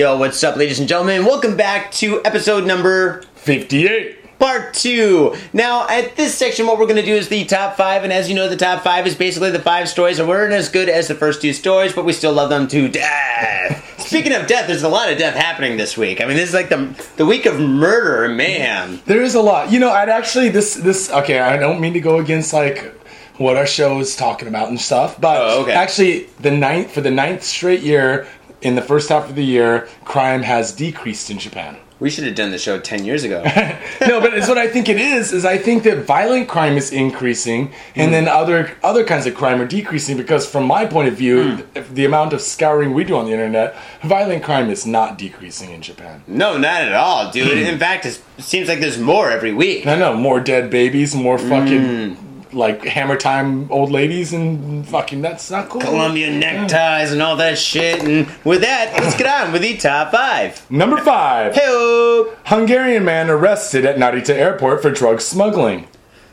Yo, what's up, ladies and gentlemen? Welcome back to episode number 58. part two. Now, at this section, what we're going to do is the top five, and as you know, the top five is basically the five stories that weren't as good as the first two stories, but we still love them to death. <laughs> Speaking of death, there's a lot of death happening this week. I mean, this is like the the week of murder and mayhem. There is a lot. You know, I'd actually this this okay. I don't mean to go against like what our show is talking about and stuff, but Oh, okay. actually, the ninth for the ninth straight year in the first half of the year, crime has decreased in Japan. We should have done the show ten years ago. <laughs> no, but it's what I think it is. Is I think that violent crime is increasing, and mm-hmm. then other other kinds of crime are decreasing. Because from my point of view, mm. if the amount of scouring we do on the internet, violent crime is not decreasing in Japan. no, not at all, dude. Hmm. In fact, it seems like there's more every week. I know more dead babies, more fucking mm. Like hammer time old ladies, and fucking that's not cool. Colombian neckties and all that shit. And with that, let's get on with the top five. Number five, Hey, Hungarian man arrested at Narita airport for drug smuggling.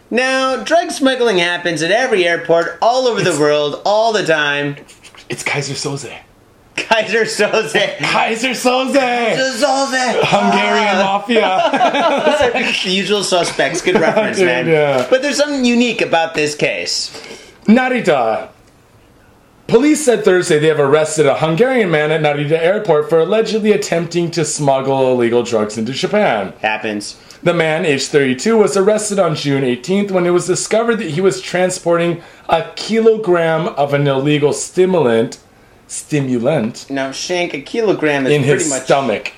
now drug smuggling happens at every airport all over the world all the time. It's Kaiser Soze. Kaiser Soze. Kaiser Soze. Soze. Hungarian ah. mafia. <laughs> The usual suspects. Good reference, Dude, man. yeah. But there's something unique about this case. Narita. Police said Thursday they have arrested a Hungarian man at Narita airport for allegedly attempting to smuggle illegal drugs into Japan. Happens. The man, aged 32, was arrested on June 18th when it was discovered that he was transporting a kilogram of an illegal stimulant, stimulant, Now, Shank, a kilogram is in pretty his much stomach.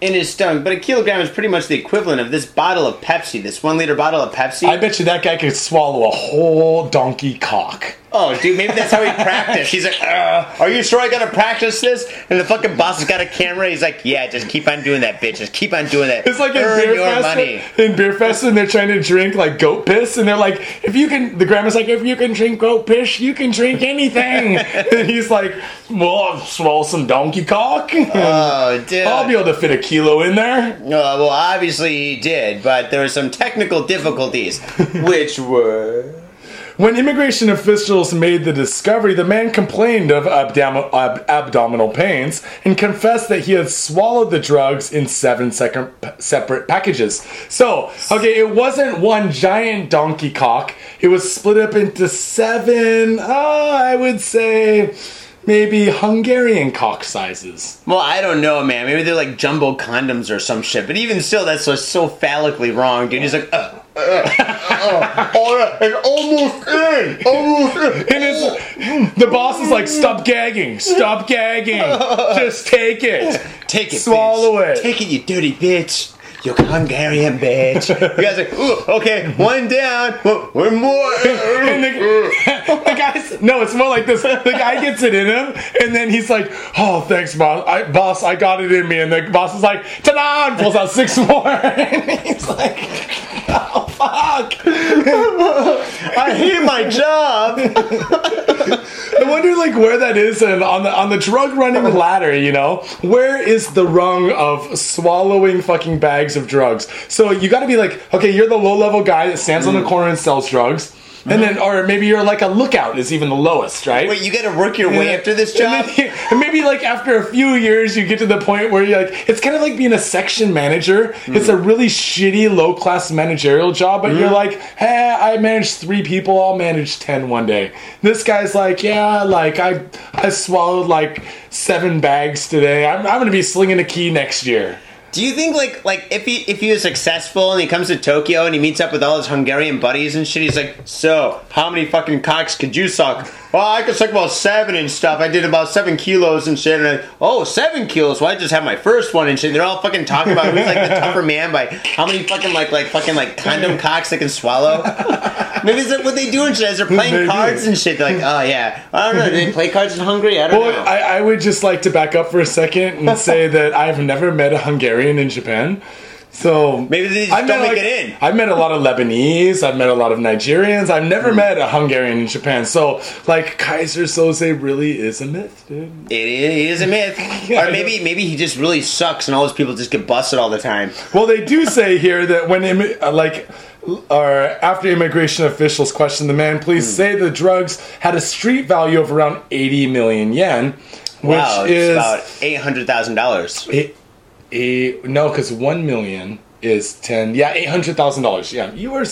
in his stomach, but a kilogram is pretty much the equivalent of this bottle of Pepsi, this one liter bottle of Pepsi. I bet you that guy could swallow a whole donkey cock. Oh, dude, maybe that's how he practiced. He's like, "Are you sure I gotta practice this?" And the fucking boss has got a camera. He's like, "Yeah, just keep on doing that, bitch. Just keep on doing that. It's like in beer your fest. money." In Beerfest, and they're trying to drink like goat piss, and they're like, "If you can," the grandma's like, "If you can drink goat piss, you can drink anything." <laughs> and he's like, "Well, I'll swallow some donkey cock. Oh, <laughs> dude. I'll be able to fit a kilo in there." Uh, well, obviously he did, but there were some technical difficulties, <laughs> which were. When immigration officials made the discovery, the man complained of abdom- ab- abdominal pains and confessed that he had swallowed the drugs in seven separate packages. So, okay, it wasn't one giant donkey cock. It was split up into seven, uh, I would say, maybe Hungarian cock sizes. Well, I don't know, man. Maybe they're like jumbo condoms or some shit. But even still, that's just so phallically wrong, dude. He's like, uh, uh, all right, it's almost in, almost in. And it's, the boss is like, stop gagging, stop gagging, just take it. Take it, Swallow bitch. it. Take it, you dirty bitch. You Hungarian bitch. You guys are like, okay, one down, one one more. <laughs> And the, the guy's no, it's more like this. The guy gets it in him, and then he's like, "Oh, thanks, boss. I, boss, I got it in me." And the boss is like, "Ta-da!" and pulls out six more. <laughs> and he's like, "Oh fuck? <laughs> I hate my job. <laughs> I wonder like where that is and on the on the drug running ladder, you know? Where is the rung of swallowing fucking bags of drugs? So you gotta be like, okay, you're the low level guy that stands on Mm. the corner and sells drugs. And then, or maybe you're like a lookout is even the lowest, right? Wait, you got to work your way Yeah. after this And job? and maybe like after a few years, you get to the point where you're like, it's kind of like being a section manager. It's hmm. a really shitty, low class managerial job, but you're hmm. like, hey, I manage three people, I'll manage ten one day. This guy's like, yeah, like I, I swallowed like seven bags today. I'm, I'm gonna be slinging a key next year. Do you think like like if he if he was successful and he comes to Tokyo and he meets up with all his Hungarian buddies and shit, he's like, so how many fucking cocks could you suck? Well, I could suck about seven and stuff. I did about seven kilos and shit. And I, oh, seven kilos. Well, I just had my first one and shit. They're all fucking talking about who's like the tougher man by how many fucking like like fucking like condom <laughs> cocks they can swallow. Maybe is that what they do shit? As they're playing Maybe. cards and shit. They're like, oh yeah, I don't know. Do they <laughs> play cards in Hungary? I don't Well, know. I, I would just like to back up for a second and <laughs> say that I've never met a Hungarian in Japan. So Maybe they just I've don't make like- it in. I've met a lot of Lebanese. I've met a lot of Nigerians. I've never Hmm. met a Hungarian in Japan. So, like, Kaiser Soze really is a myth, dude. It is a myth. <laughs> Yeah, or maybe maybe he just really sucks and all those people just get busted all the time. Well, they do say here that when, uh, like, or after immigration officials questioned the man, please Hmm. say the drugs had a street value of around 80 million yen, which wow, it's is about eight hundred thousand dollars. It, a no, because one million is ten. Yeah, eight hundred thousand dollars. Yeah, you are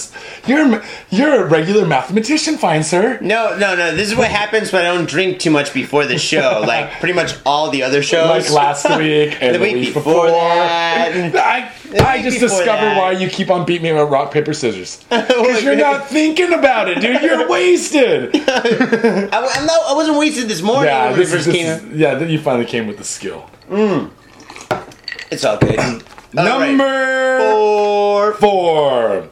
you're you're a regular mathematician, fine sir. No, no, no. This is what happens when I don't drink too much before the show. <laughs> like pretty much all the other shows. Like last <laughs> week and The week week, before before. that. I, I just discovered that. why you keep on beating me with rock paper scissors. <laughs> Oh because you're not thinking about it, dude. You're wasted. I, I'm not, I wasn't wasted this morning Yeah, when we this first is, came. this is- yeah. Then you finally came with the skill. Mm. It's all good. <clears throat> All right. Number four. four.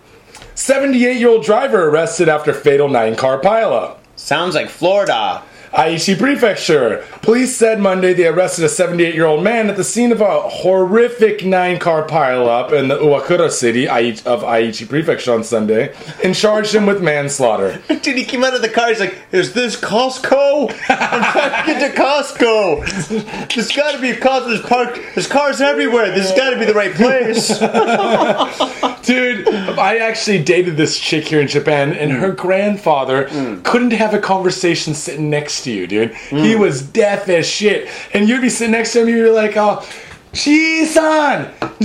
78 year old driver arrested after fatal nine car pileup. Sounds like Florida. Aichi Prefecture. Police said Monday they arrested a 78 year old man at the scene of a horrific nine car pileup in the Uwakura city of Aichi Prefecture on Sunday and charged him with manslaughter. <laughs> Dude, he came out of the car. He's like, "Is this Costco? I'm trying to get to Costco. <laughs> There's got to be a Costco. There's park. There's cars everywhere. This has got to be the right place." <laughs> Dude, I actually dated this chick here in Japan, and her grandfather hmm. couldn't have a conversation sitting next to you, dude. He hmm. was deaf as shit. And you'd be sitting next to him, you'd be like, oh, Ji-san! <laughs>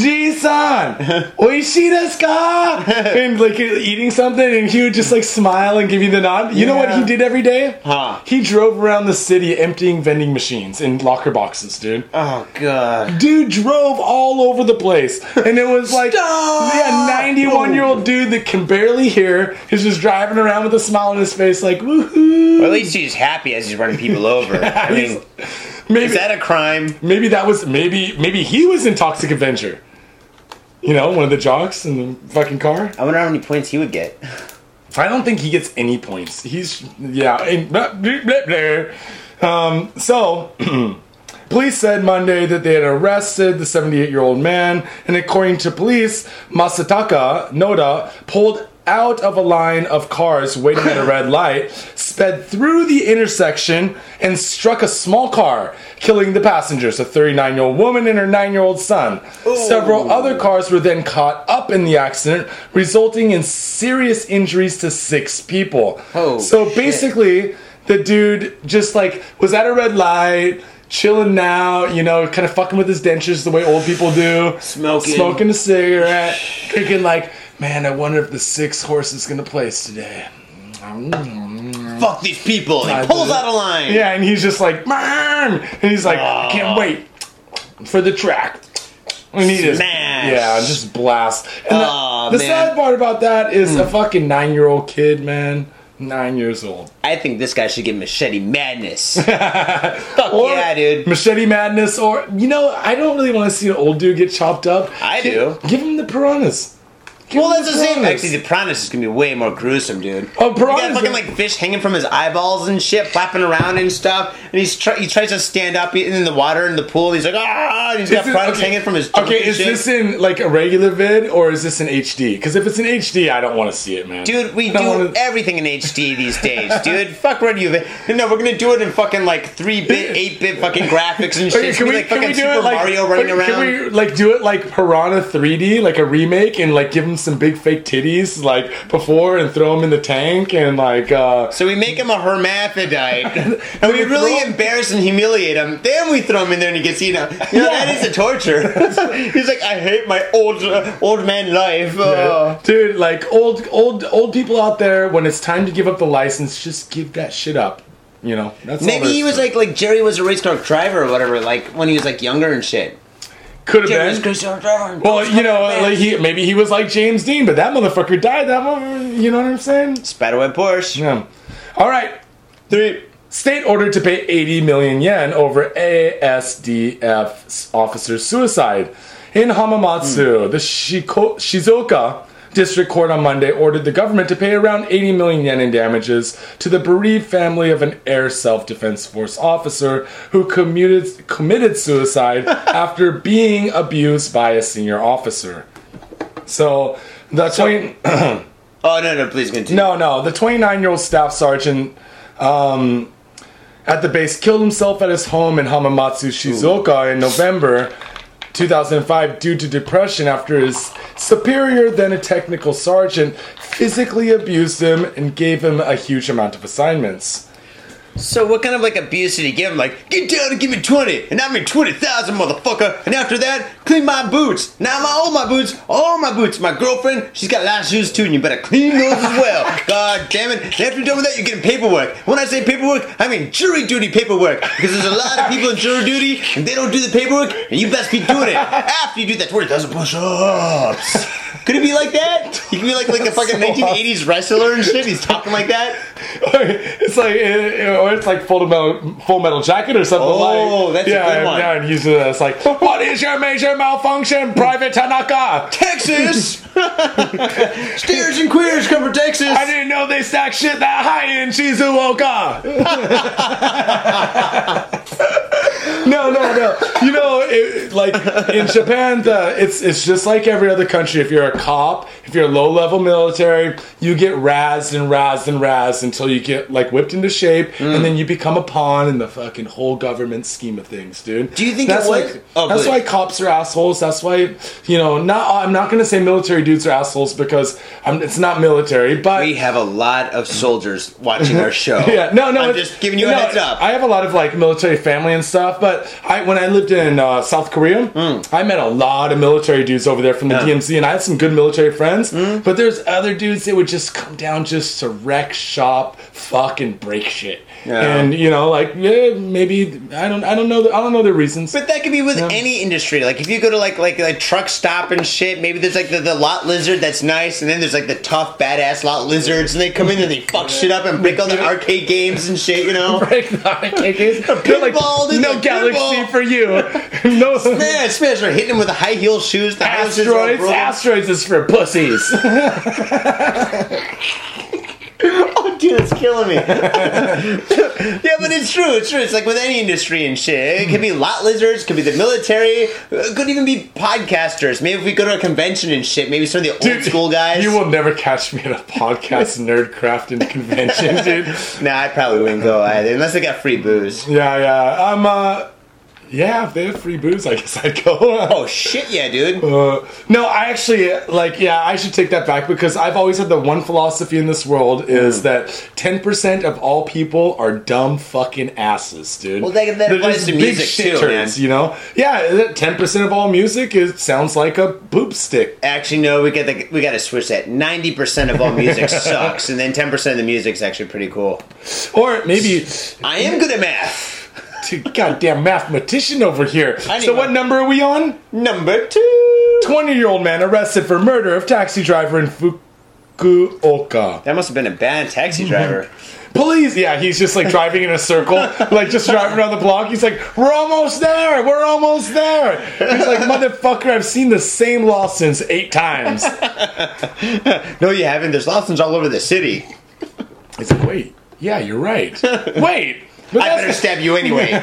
Oishii desu ka? And like eating something, and he would just like smile and give you the nod. You know what he did every day? Huh. He drove around the city emptying vending machines in locker boxes, dude oh god. dude drove all over the place and it was like Stop! yeah 91 year old dude that can barely hear is just driving around with a smile on his face like woohoo Well, at least he's happy as he's running people over. <laughs> I mean, maybe is that a crime? maybe that was maybe maybe he was in toxic avenger you know one of the jocks in the fucking car I wonder how many points he would get. I don't think he gets any points. He's yeah. and blah, blah, blah. Um, so. <clears throat> Police said Monday that they had arrested the 78 year old man, and according to police, Masataka Noda pulled out of a line of cars waiting at a red light, sped through the intersection, and struck a small car, killing the passengers, a 39 year old woman and her 9 year old son. Several other cars were then caught up in the accident, resulting in serious injuries to six people. Oh, so shit. basically, the dude just like was at a red light. Chilling now, you know, kind of fucking with his dentures the way old people do. Smoking. Smoking a cigarette. Thinking, like, man, I wonder if the six horse is to place today. Fuck these people. And he pulls out a line. Yeah, and he's just like, man! And he's like, I can't ah. wait for the track. And need Smash. yeah, just blast. And Aw, the, ah, the man. sad part about that is a hmm. fucking nine year old kid, man. Nine years old. I think this guy should get machete madness. <laughs> Fuck Or yeah, dude. Machete madness, or, you know, I don't really want to see an old dude get chopped up. I do. Give him the piranhas. Well, that's the same. piranhas. Actually, the piranhas is gonna be way more gruesome, dude. Oh, You got piranhas fucking like fish hanging from his eyeballs and shit, flapping around and stuff. And he's try- he tries to stand up in the water in the pool. He's like, ah! And he's got Is it- piranhas hanging from his. Okay, is shit. this in like a regular vid or is this in HD? Because if it's in HD, I don't want to see it, man. Dude, we don't wanna- everything in HD these days, <laughs> dude. Fuck you. No, we're gonna do it in fucking like three bit, eight bit fucking graphics and shit. Okay, gonna be like fucking Super Mario running can around. Can we like do it like Piranha 3D, like a remake, and like give him some big fake titties like before, and throw him in the tank, and like uh So we make him a hermaphrodite, <laughs> and we really throw embarrass and humiliate him. Then we throw him in there and he gets eaten. You know, Yeah. that is a torture. <laughs> He's like, I hate my old uh, old man life. Oh. dude, like old old old people out there, when it's time to give up the license, just give that shit up. You know, that's Maybe he was to like like Jerry was a race car driver or whatever, like when he was like younger and shit. Could have Jerry was a been. race car driver. Well, you know, like he maybe he was like James Dean, but that motherfucker died. That mother, you know what I'm saying? Spiderweb Porsche. Yeah. All right. Three. State ordered to pay 80 million yen over ASDF officer's suicide. In Hamamatsu, hmm. the Shiko- Shizuoka District Court on Monday ordered the government to pay around 80 million yen in damages to the bereaved family of an Air Self Defense Force officer who commuted, committed suicide <laughs> after being abused by a senior officer. So, the 20. <clears throat> Oh no no, please continue. No, no. The 29 year old staff sergeant um, at the base killed himself at his home in Hamamatsu, Shizuoka in November 2005 due to depression after his superior, then a technical sergeant, physically abused him and gave him a huge amount of assignments. So what kind of like abuse did he give him? Like, get down and give me twenty, and I mean twenty thousand, motherfucker. And after that, clean my boots. Now my all my boots, all my boots. My girlfriend, she's got a lot of shoes too, and you better clean those as well. <laughs> God damn it! And after you're done with that, you're getting paperwork. When I say paperwork, I mean jury duty paperwork, because there's a lot of people in jury duty, and they don't do the paperwork, and you best be doing it after you do that twenty thousand push-ups. Could it be like that? He could be like like a fucking <laughs> 1980s wrestler and shit. He's talking like that. <laughs> it's like, uh, it's like Full Metal, full metal Jacket or something Oh, like. Oh, that's a yeah, good one. Yeah, and it's like, what is your major malfunction, Private Tanaka? Texas! <laughs> Steers and queers come from Texas! I didn't know they stack shit that high in Shizuoka. <laughs> no, no, no. You know, it, like in Japan, the, it's it's just like every other country. If you're a cop, if you're a low level military, you get razzed and razzed and razzed until you get like whipped into shape, Mm. And then you become a pawn in the fucking whole government scheme of things, dude. Do you think that's it was- Like, Oh, that's please. why cops are assholes. That's why you know. Not I'm not gonna say military dudes are assholes because I'm, it's not military, but We have a lot of soldiers watching our show. <laughs> yeah, no, no. I'm just giving you a heads up. I have a lot of like military family and stuff, but I when I lived in uh, South Korea, I met a lot of military dudes over there from the. Yeah. DMZ, and I had some good military friends. But there's other dudes that would just come down just to wreck shop, fucking break shit. Yeah. And you know, like yeah, maybe I don't, I don't know, the, I don't know their reasons. But that could be with any industry. Like if you go to like like a truck stop and shit, maybe there's like the, the lot lizard that's nice, and then there's like the tough badass lot lizards, and they come in and they fuck shit up and break all the arcade games and shit. You know? <laughs> break the arcade games. Like, pinball, dude, no like galaxy pinball. for you. <laughs> no. Man, Smash are hitting him with the high heel shoes. The houses are all Asteroids, asteroids is for pussies. <laughs> Dude, it's killing me. <laughs> yeah, but it's true. It's true. It's like with any industry and shit. It could be lot lizards. Could be the military. It could even be podcasters. Maybe if we go to a convention and shit. Maybe some of the old Dude, school guys. You will never catch me at a podcast <laughs> nerd crafting convention, dude. Nah, I probably wouldn't go either unless they got free booze. Yeah, yeah. I'm uh yeah, if they have free booze, I <laughs> guess I'd go. Oh shit, yeah, dude. Uh, no, I actually like. Yeah, I should take that back because I've always had the one philosophy in this world is that ten percent of all people are dumb fucking asses, dude. Well, that- that applies to big music shit too, man. You know? Yeah, ten percent of all music is sounds like a poop stick. Actually, no. We got the, we got to switch that. Ninety percent of all music <laughs> sucks, and then ten percent of the music's actually pretty cool. Or maybe I am good at math. Dude, goddamn mathematician over here. So what number are we on? Number two. 20 year old man arrested for murder of taxi driver in Fu- Fukuoka. That must have been a bad taxi <laughs> driver. Police, yeah, he's just like driving in a circle, <laughs> like just driving around the block. He's like, "We're almost there. We're almost there." He's like, "Motherfucker, I've seen the same Lawsons eight times." <laughs> no, you haven't. There's Lawsons all over the city. It's like, wait, yeah, you're right. Wait, but I better stab you anyway. <laughs>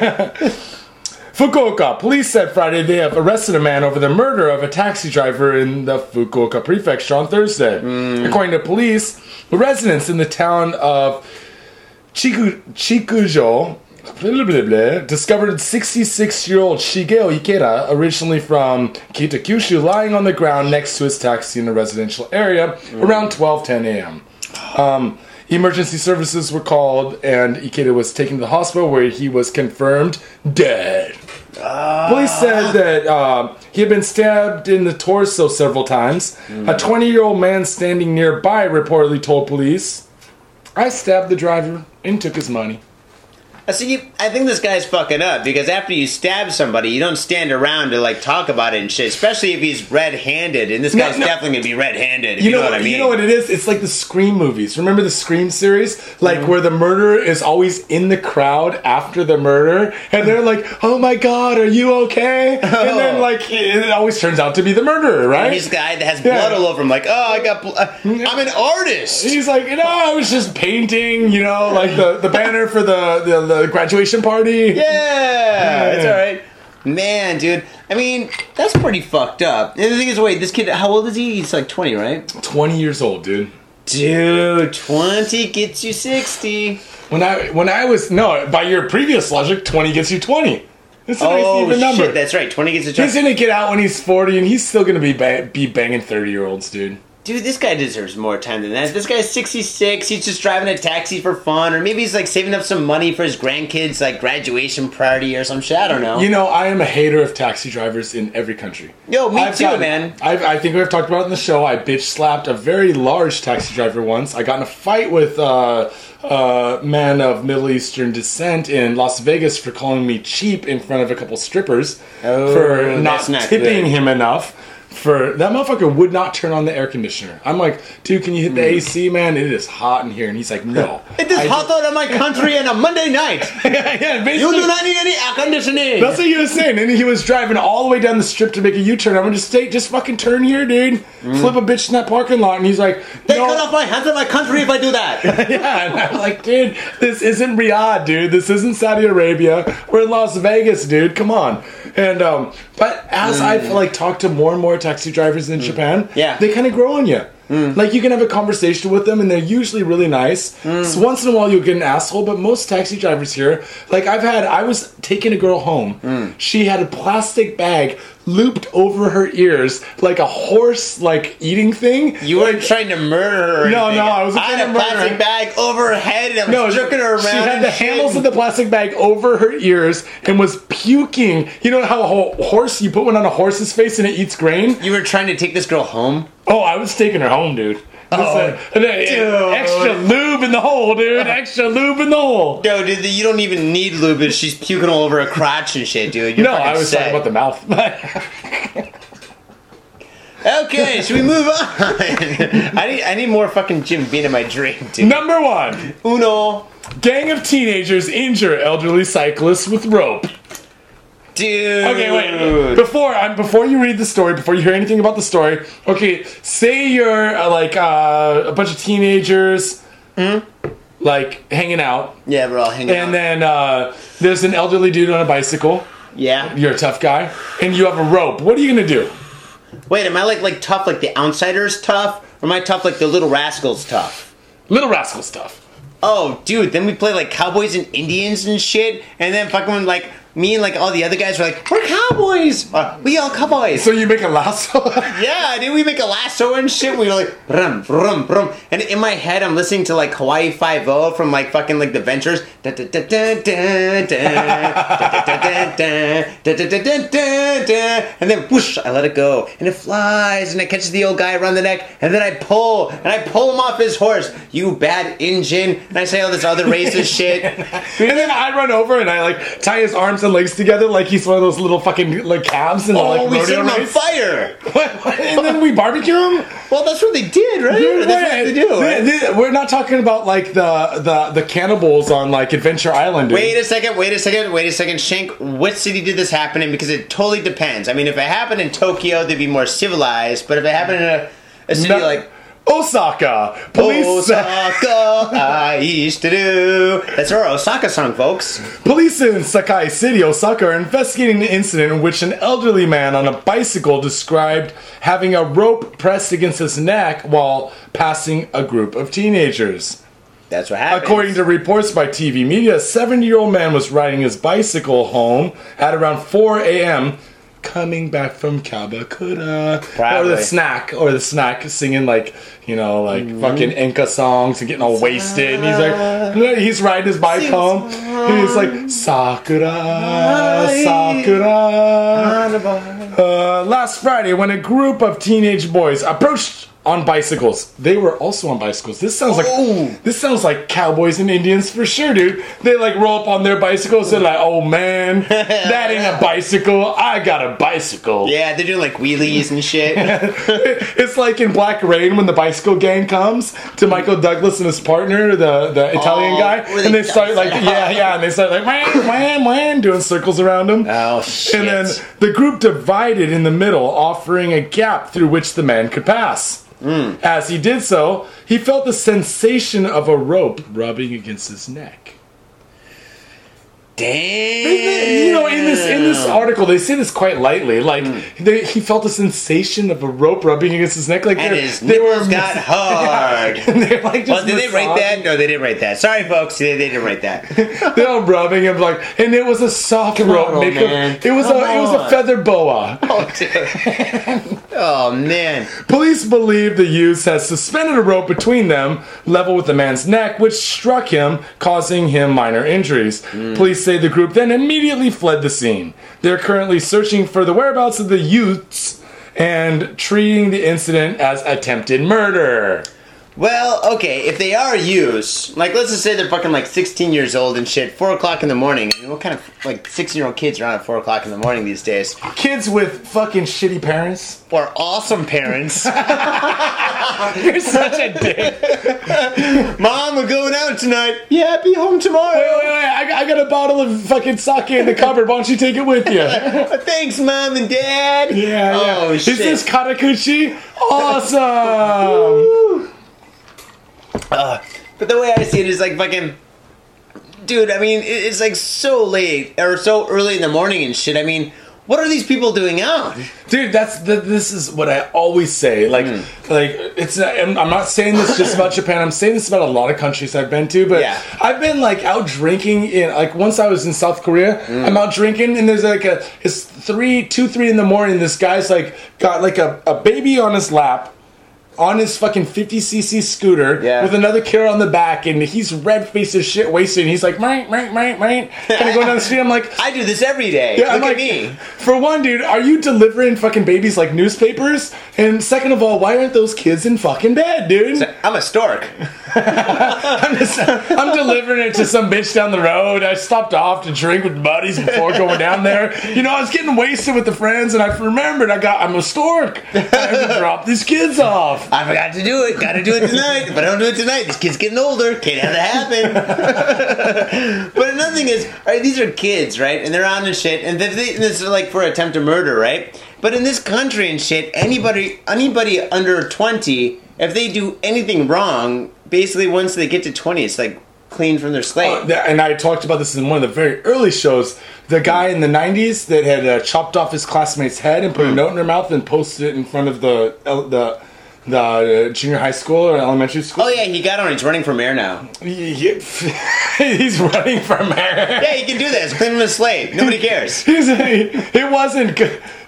Fukuoka. Police said Friday they have arrested a man over the murder of a taxi driver in the Fukuoka prefecture on Thursday. According to police, the residents in the town of Chiku, Chikujo blah, blah, blah, discovered 66 year old Shigeo Ikeda, originally from Kitakyushu, lying on the ground next to his taxi in a residential area around 12:10 a.m. Um, emergency services were called, and Ikeda was taken to the hospital where he was confirmed dead. Police said that uh, he had been stabbed in the torso several times. A 20 year old man standing nearby reportedly told police, I stabbed the driver and took his money. I see. You, I think this guy's fucking up because after you stab somebody, you don't stand around to like talk about it and shit. Especially if he's red-handed, and this No, guy's no. definitely gonna be red-handed. If You you, know, know, what I mean? You know what it is? It's like the Scream movies. Remember the Scream series? Like where the murderer is always in the crowd after the murder, and they're like, "Oh my god, are you okay?" <laughs> And then like it always turns out to be the murderer, right? And he's the guy that has Yeah. blood all over him. Like, oh, I got. Bl- uh, I'm an artist. He's like, you know, I was just painting, you know, like <laughs> the, the banner for the, the, the graduation party. Yeah, it's all right. Man, dude. I mean, that's pretty fucked up. And the thing is, wait, this kid, how old is he? He's like 20, right? 20 years old, dude. Dude, 20 gets you 60. When I when I was no, by your previous logic, 20 gets you 20. It's a nice Oh, even number. shit, that's right. 20 gets you he's gonna get out when he's 40, and he's still gonna be ba- be banging 30 year olds, dude. Dude, this guy deserves more time than that. This guy's 66. He's just driving a taxi for fun. Or maybe he's like saving up some money for his grandkids' like graduation party or some shit. I don't know. You know, I am a hater of taxi drivers in every country. Yo, me I've too, gotten- man. I've, I think we've talked about it in the show. I bitch slapped a very large taxi driver once. I got in a fight with uh, a man of Middle Eastern descent in Las Vegas for calling me cheap in front of a couple strippers Oh, for not, not tipping good. him enough. For that motherfucker would not turn on the air conditioner. I'm like, dude, can you hit the mm. AC, man? It is hot in here, and he's like, no. <laughs> It is I- hot out of my country on a Monday night. <laughs> yeah, You do not need any air conditioning. That's what he was saying. And he was driving all the way down the strip to make a U-turn. I'm gonna just take, just fucking turn here, dude. Mm. Flip a bitch in that parking lot. And he's like, they no. cut off my hands in my country if I do that. <laughs> yeah. And I'm like, dude, this isn't Riyadh, dude. This isn't Saudi Arabia. We're in Las Vegas, dude. Come on. And um, but as mm. I've like talked to more and more taxi drivers in mm. Japan, Yeah. they kind of grow on you. Mm. Like you can have a conversation with them, and they're usually really nice. Mm. So once in a while, you'll get an asshole, but most taxi drivers here, like I've had, I was taking a girl home. She had a plastic bag looped over her ears like a horse, like eating thing. You weren't trying to murder her. No, anything. no, I wasn't I had to a plastic her. bag over her head and I was No, jerking her around. She had the shit. handles of the plastic bag over her ears and was puking. You know how a horse, you put one on a horse's face and it eats grain? You were trying to take this girl home? Oh, I was taking her home, dude. Oh, Listen, and dude. Extra lube in the hole, dude. Extra lube in the hole. Yo, dude, you don't even need lube. but She's puking all over her crotch and shit, dude. You're No, I was set. talking about the mouth. Okay, should we move on? <laughs> I need I need more fucking Jim Beam in my drink, dude. Number one. Uno, Gang of teenagers injure elderly cyclist with rope. Dude. Okay, wait. Before I'm before you read the story, before you hear anything about the story, okay, say you're uh, like uh, a bunch of teenagers, like hanging out, Yeah, we're all hanging out. and then uh, there's an elderly dude on a bicycle. yeah. You're a tough guy, and you have a rope. What are you gonna do? Wait, am I like like tough like the outsiders tough, or am I tough like the little rascals tough? Little rascal stuff. Oh, dude, then we play like cowboys and Indians and shit, and then fucking like me and like all the other guys were like, we're cowboys. Uh, we all cowboys. So you make a lasso? yeah, did we make a lasso and shit? We were like, brum, brum, brum. And in my head, I'm listening to like Hawaii 5 from like fucking like The Ventures. And then whoosh, I let it go. And it flies and it catches the old guy around the neck. And then I pull and I pull him off his horse. You bad engine. And I say all this other racist shit. and then I run over and I like tie his arms and legs together like he's one of those little fucking like calves in the Oh, like we set him on fire. <laughs> and then we barbecue him. Well, that's what they did, right? Dude, that's what they do. they- they- we're not talking about like the, the the cannibals on like Adventure Island. Dude. Wait a second, wait a second, wait a second. Shank, what city did this happen in? Because it totally depends. I mean, if it happened in Tokyo, they'd be more civilized, but if it happened in a, a city No- like Osaka. Police Osaka, I used to do. That's our Osaka song, folks. Police in Sakai City, Osaka, are investigating the incident in which an elderly man on a bicycle described having a rope pressed against his neck while passing a group of teenagers. That's what happened. According to reports by TV media, a 70 year old man was riding his bicycle home at around 4 a.m. coming back from Kyabakura. Or Probably. the snack, or the snack singing like, you know, like fucking enka songs and getting all wasted. And he's like, he's riding his bike home. And he's like, Sakura, Sakura. Uh, last Friday, when a group of teenage boys approached on bicycles, they were also on bicycles. This sounds like Oh. this sounds like cowboys and Indians for sure, dude. They like roll up on their bicycles. They're like, "Oh man, <laughs> that ain't a bicycle. I got a bicycle." Yeah, they're doing like wheelies and shit. <laughs> it's like in Black Rain when the bicycle gang comes to Michael Douglas and his partner, the the Italian Oh, guy, and they start like yeah yeah, and they start like wham wham wham doing circles around him. oh shit! And then the group divided in the middle, offering a gap through which the man could pass. As he did so, he felt the sensation of a rope rubbing against his neck. Damn. You know, in this in this article, they say this quite lightly. Like hmm. they, he felt the sensation of a rope rubbing against his neck. Like and they're- his they were nipples got <laughs> hard. and <laughs> they're like Well, just did they write that? No, they didn't write that. Sorry, folks, they, they didn't write that. <laughs> They're all rubbing him like, and it was a soft rope. on, make a- man. it was Come a it was a feather boa. Oh, dude. oh man. Police believe the youths had suspended a rope between them, level with the man's neck, which struck him, causing him minor injuries. Hmm. Police say the group then immediately fled the scene. They're currently searching for the whereabouts of the youths and treating the incident as attempted murder. Well, okay, if they are used, like let's just say they're fucking like 16 years old and shit, 4 o'clock in the morning. I mean, what kind of like 16 year old kids are on at 4 o'clock in the morning these days? Kids with fucking shitty parents. Or awesome parents. <laughs> You're such a dick. Mom, we're going out tonight. Yeah, be home tomorrow. Wait, wait, wait. I, got- I got a bottle of fucking sake in the <laughs> cupboard. Why don't you take it with you? Thanks, Mom and Dad. Yeah, yeah. Oh, Is shit. this Karakuchi? Awesome! Uh, but the way I see it is like fucking. Dude, I mean, it's like so late or so early in the morning and shit. I mean, what are these people doing out? Dude, that's the, this is what I always say. Like, Hmm. like it's. I'm, I'm not saying this just about Japan. I'm saying this about a lot of countries I've been to. But Yeah. I've been like out drinking in like once I was in South Korea. Hmm. I'm out drinking and there's like a it's three two three in the morning. This guy's like got like a, a baby on his lap. On his fucking 50cc scooter Yeah. with another kid on the back, and he's red faced as shit, wasted. And he's like, right, right, right, right. Kind of going down the street. I'm like, <laughs> I do this every day. yeah, Look I'm like, at me. for one, dude, are you delivering fucking babies like newspapers? And second of all, why aren't those kids in fucking bed, dude? I'm a stork. <laughs> <laughs> I'm, just, I'm delivering it to some bitch down the road. I stopped off to drink with buddies before going down there. You know, I was getting wasted with the friends, and I remembered I got I'm a stork. I have to drop these kids off. I forgot to do it. Got to do it tonight. If I don't do it tonight, this kid's getting older. Can't have that happen. <laughs> but another thing is, right? These are kids, right? And they're on this shit, and this is like for attempted murder, right? But in this country and shit, anybody, anybody under twenty, if they do anything wrong, basically once they get to twenty, it's like clean from their slate. Uh, and I talked about this in one of the very early shows. The guy in the '90s that had uh, chopped off his classmate's head and put a note in their mouth and posted it in front of the the the uh, junior high school or elementary school. oh yeah, he got on. He's running for mayor now. He- <laughs> he's running for mayor. Yeah, he can do that. It's clean from his slate. Nobody cares. <laughs> He's, it wasn't.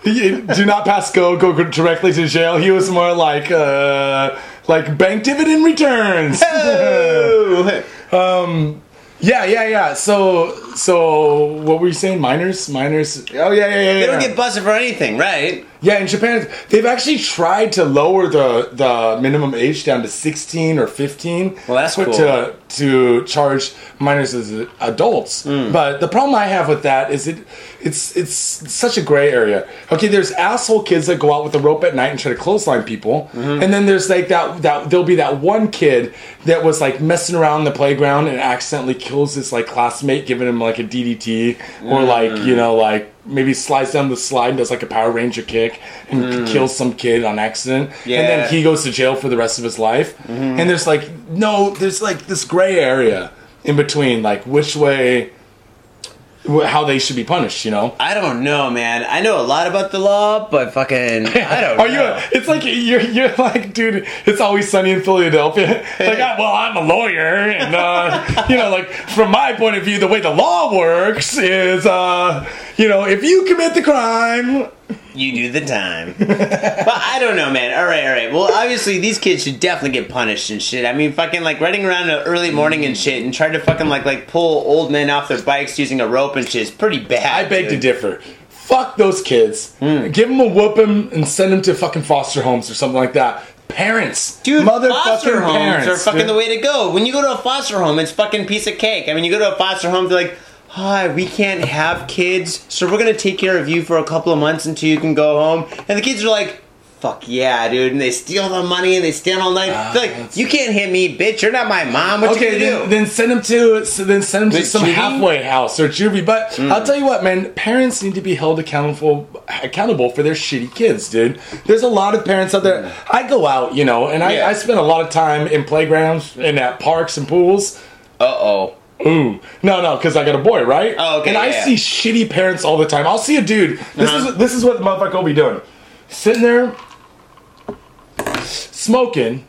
He- Do not pass go. Go directly to jail. He was more like uh, like bank dividend returns. Oh. <laughs> Yeah, yeah, yeah. So, so what were you saying? Minors, minors. Oh yeah, yeah, yeah. They don't get busted for anything, right? Yeah, in Japan, they've actually tried to lower the the minimum age down to 16 or 15. Well, that's cool. To, to charge minors as adults. Hmm. But the problem I have with that is it it's it's such a gray area. Okay, there's asshole kids that go out with a rope at night and try to clothesline people, Mm-hmm. and then there's like that that there'll be that one kid that was like messing around in the playground and accidentally kills his like classmate, giving him like a DDT or like you know like maybe slides down the slide and does like a Power Ranger kick and kills some kid on accident, and then he goes to jail for the rest of his life. And there's like no, there's like this gray area in between, like which way, how they should be punished. You know. I don't know, man. I know a lot about the law, but fucking, I <laughs> don't Are know. you? It's like you're you're like, dude. It's always sunny in Philadelphia. <laughs> Like, ah, well, I'm a lawyer, and uh, you know, like from my point of view, the way the law works is, uh, <laughs> you know, if you commit the crime, You do the time. <laughs> but I don't know, man. All right, all right. Well, obviously, these kids should definitely get punished and shit. I mean, fucking like running around in the early morning and shit and trying to fucking like like pull old men off their bikes using a rope and shit is pretty bad. I beg to differ. Fuck those kids. Hmm. Give them a whooping and send them to fucking foster homes or something like that. Parents, Dude, foster homes parents, are fucking dude. the way to go. When you go to a foster home, it's fucking piece of cake. I mean, you go to a foster home, they're like, "Hi, we can't have kids, so we're gonna take care of you for a couple of months until you can go home." And the kids are like, "Fuck yeah, dude!" And they steal the money and they stand all night. Ah, they're like, "You can't hit me, bitch! You're not my mom. What Okay, you gonna then, do?" then send them to so then send them to some juvie? halfway house or juvie. But I'll tell you what, man, parents need to be held accountable accountable for their shitty kids, dude. There's a lot of parents out there. I go out, you know, and I, Yeah. I spend a lot of time in playgrounds and at parks and pools. Uh oh. Ooh, no, no, because I got a boy, right? Oh, okay, And I yeah. see shitty parents all the time. I'll see a dude. This Uh-huh. is this is what the motherfucker will be doing, sitting there, smoking,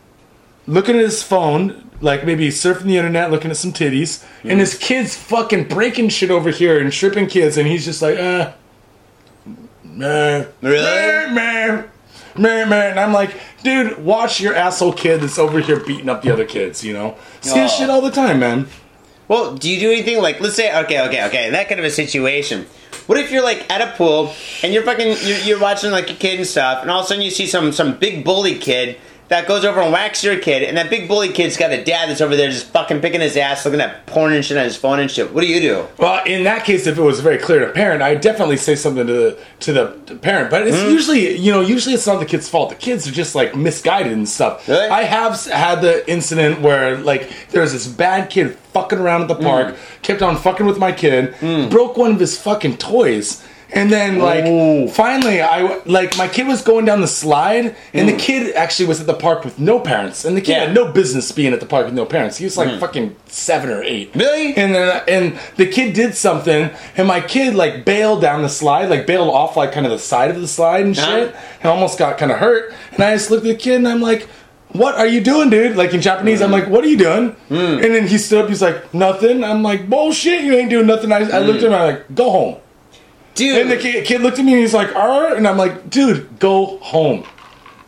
looking at his phone, like maybe surfing the internet, looking at some titties, and his kids fucking breaking shit over here and tripping kids, and he's just like, uh, meh, Really? meh, meh. Meh, meh. And I'm like, dude, watch your asshole kid that's over here beating up the other kids, you know? See this Oh. shit all the time, man. Well, do you do anything like let's say okay, okay, okay, that kind of a situation? What if you're like at a pool and you're fucking you're, you're watching like a kid and stuff, and all of a sudden you see some some big bully kid that goes over and whacks your kid, and that big bully kid's got a dad that's over there just fucking picking his ass, looking at porn and shit on his phone and shit. What do you do? Well, in that case, if it was very clear to a parent, I'd definitely say something to the to the parent. But it's Hmm? usually, you know, usually it's not the kid's fault. The kids are just like misguided and stuff. Really? I have had the incident where like there's this bad kid fucking around at the park, kept on fucking with my kid, broke one of his fucking toys. And then, like, Ooh. finally, I like my kid was going down the slide, and the mm. kid actually was at the park with no parents, and the kid Yeah. had no business being at the park with no parents. He was like mm. fucking seven or eight. Really? And then and the kid did something, and my kid like bailed down the slide, like bailed off like kind of the side of the slide and uh-huh. shit, Uh-huh. and almost got kind of hurt. And I just looked at the kid, and I'm like. What are you doing, dude? Like in Japanese, I'm mm. like, "What are you doing?" And then he stood up. He's like, "Nothing." I'm like, "Bullshit! You ain't doing nothing." I, I looked at him. I'm like, "Go home." Dude, And the kid, kid looked at me and he's like, "All right," and I'm like, "Dude, go home."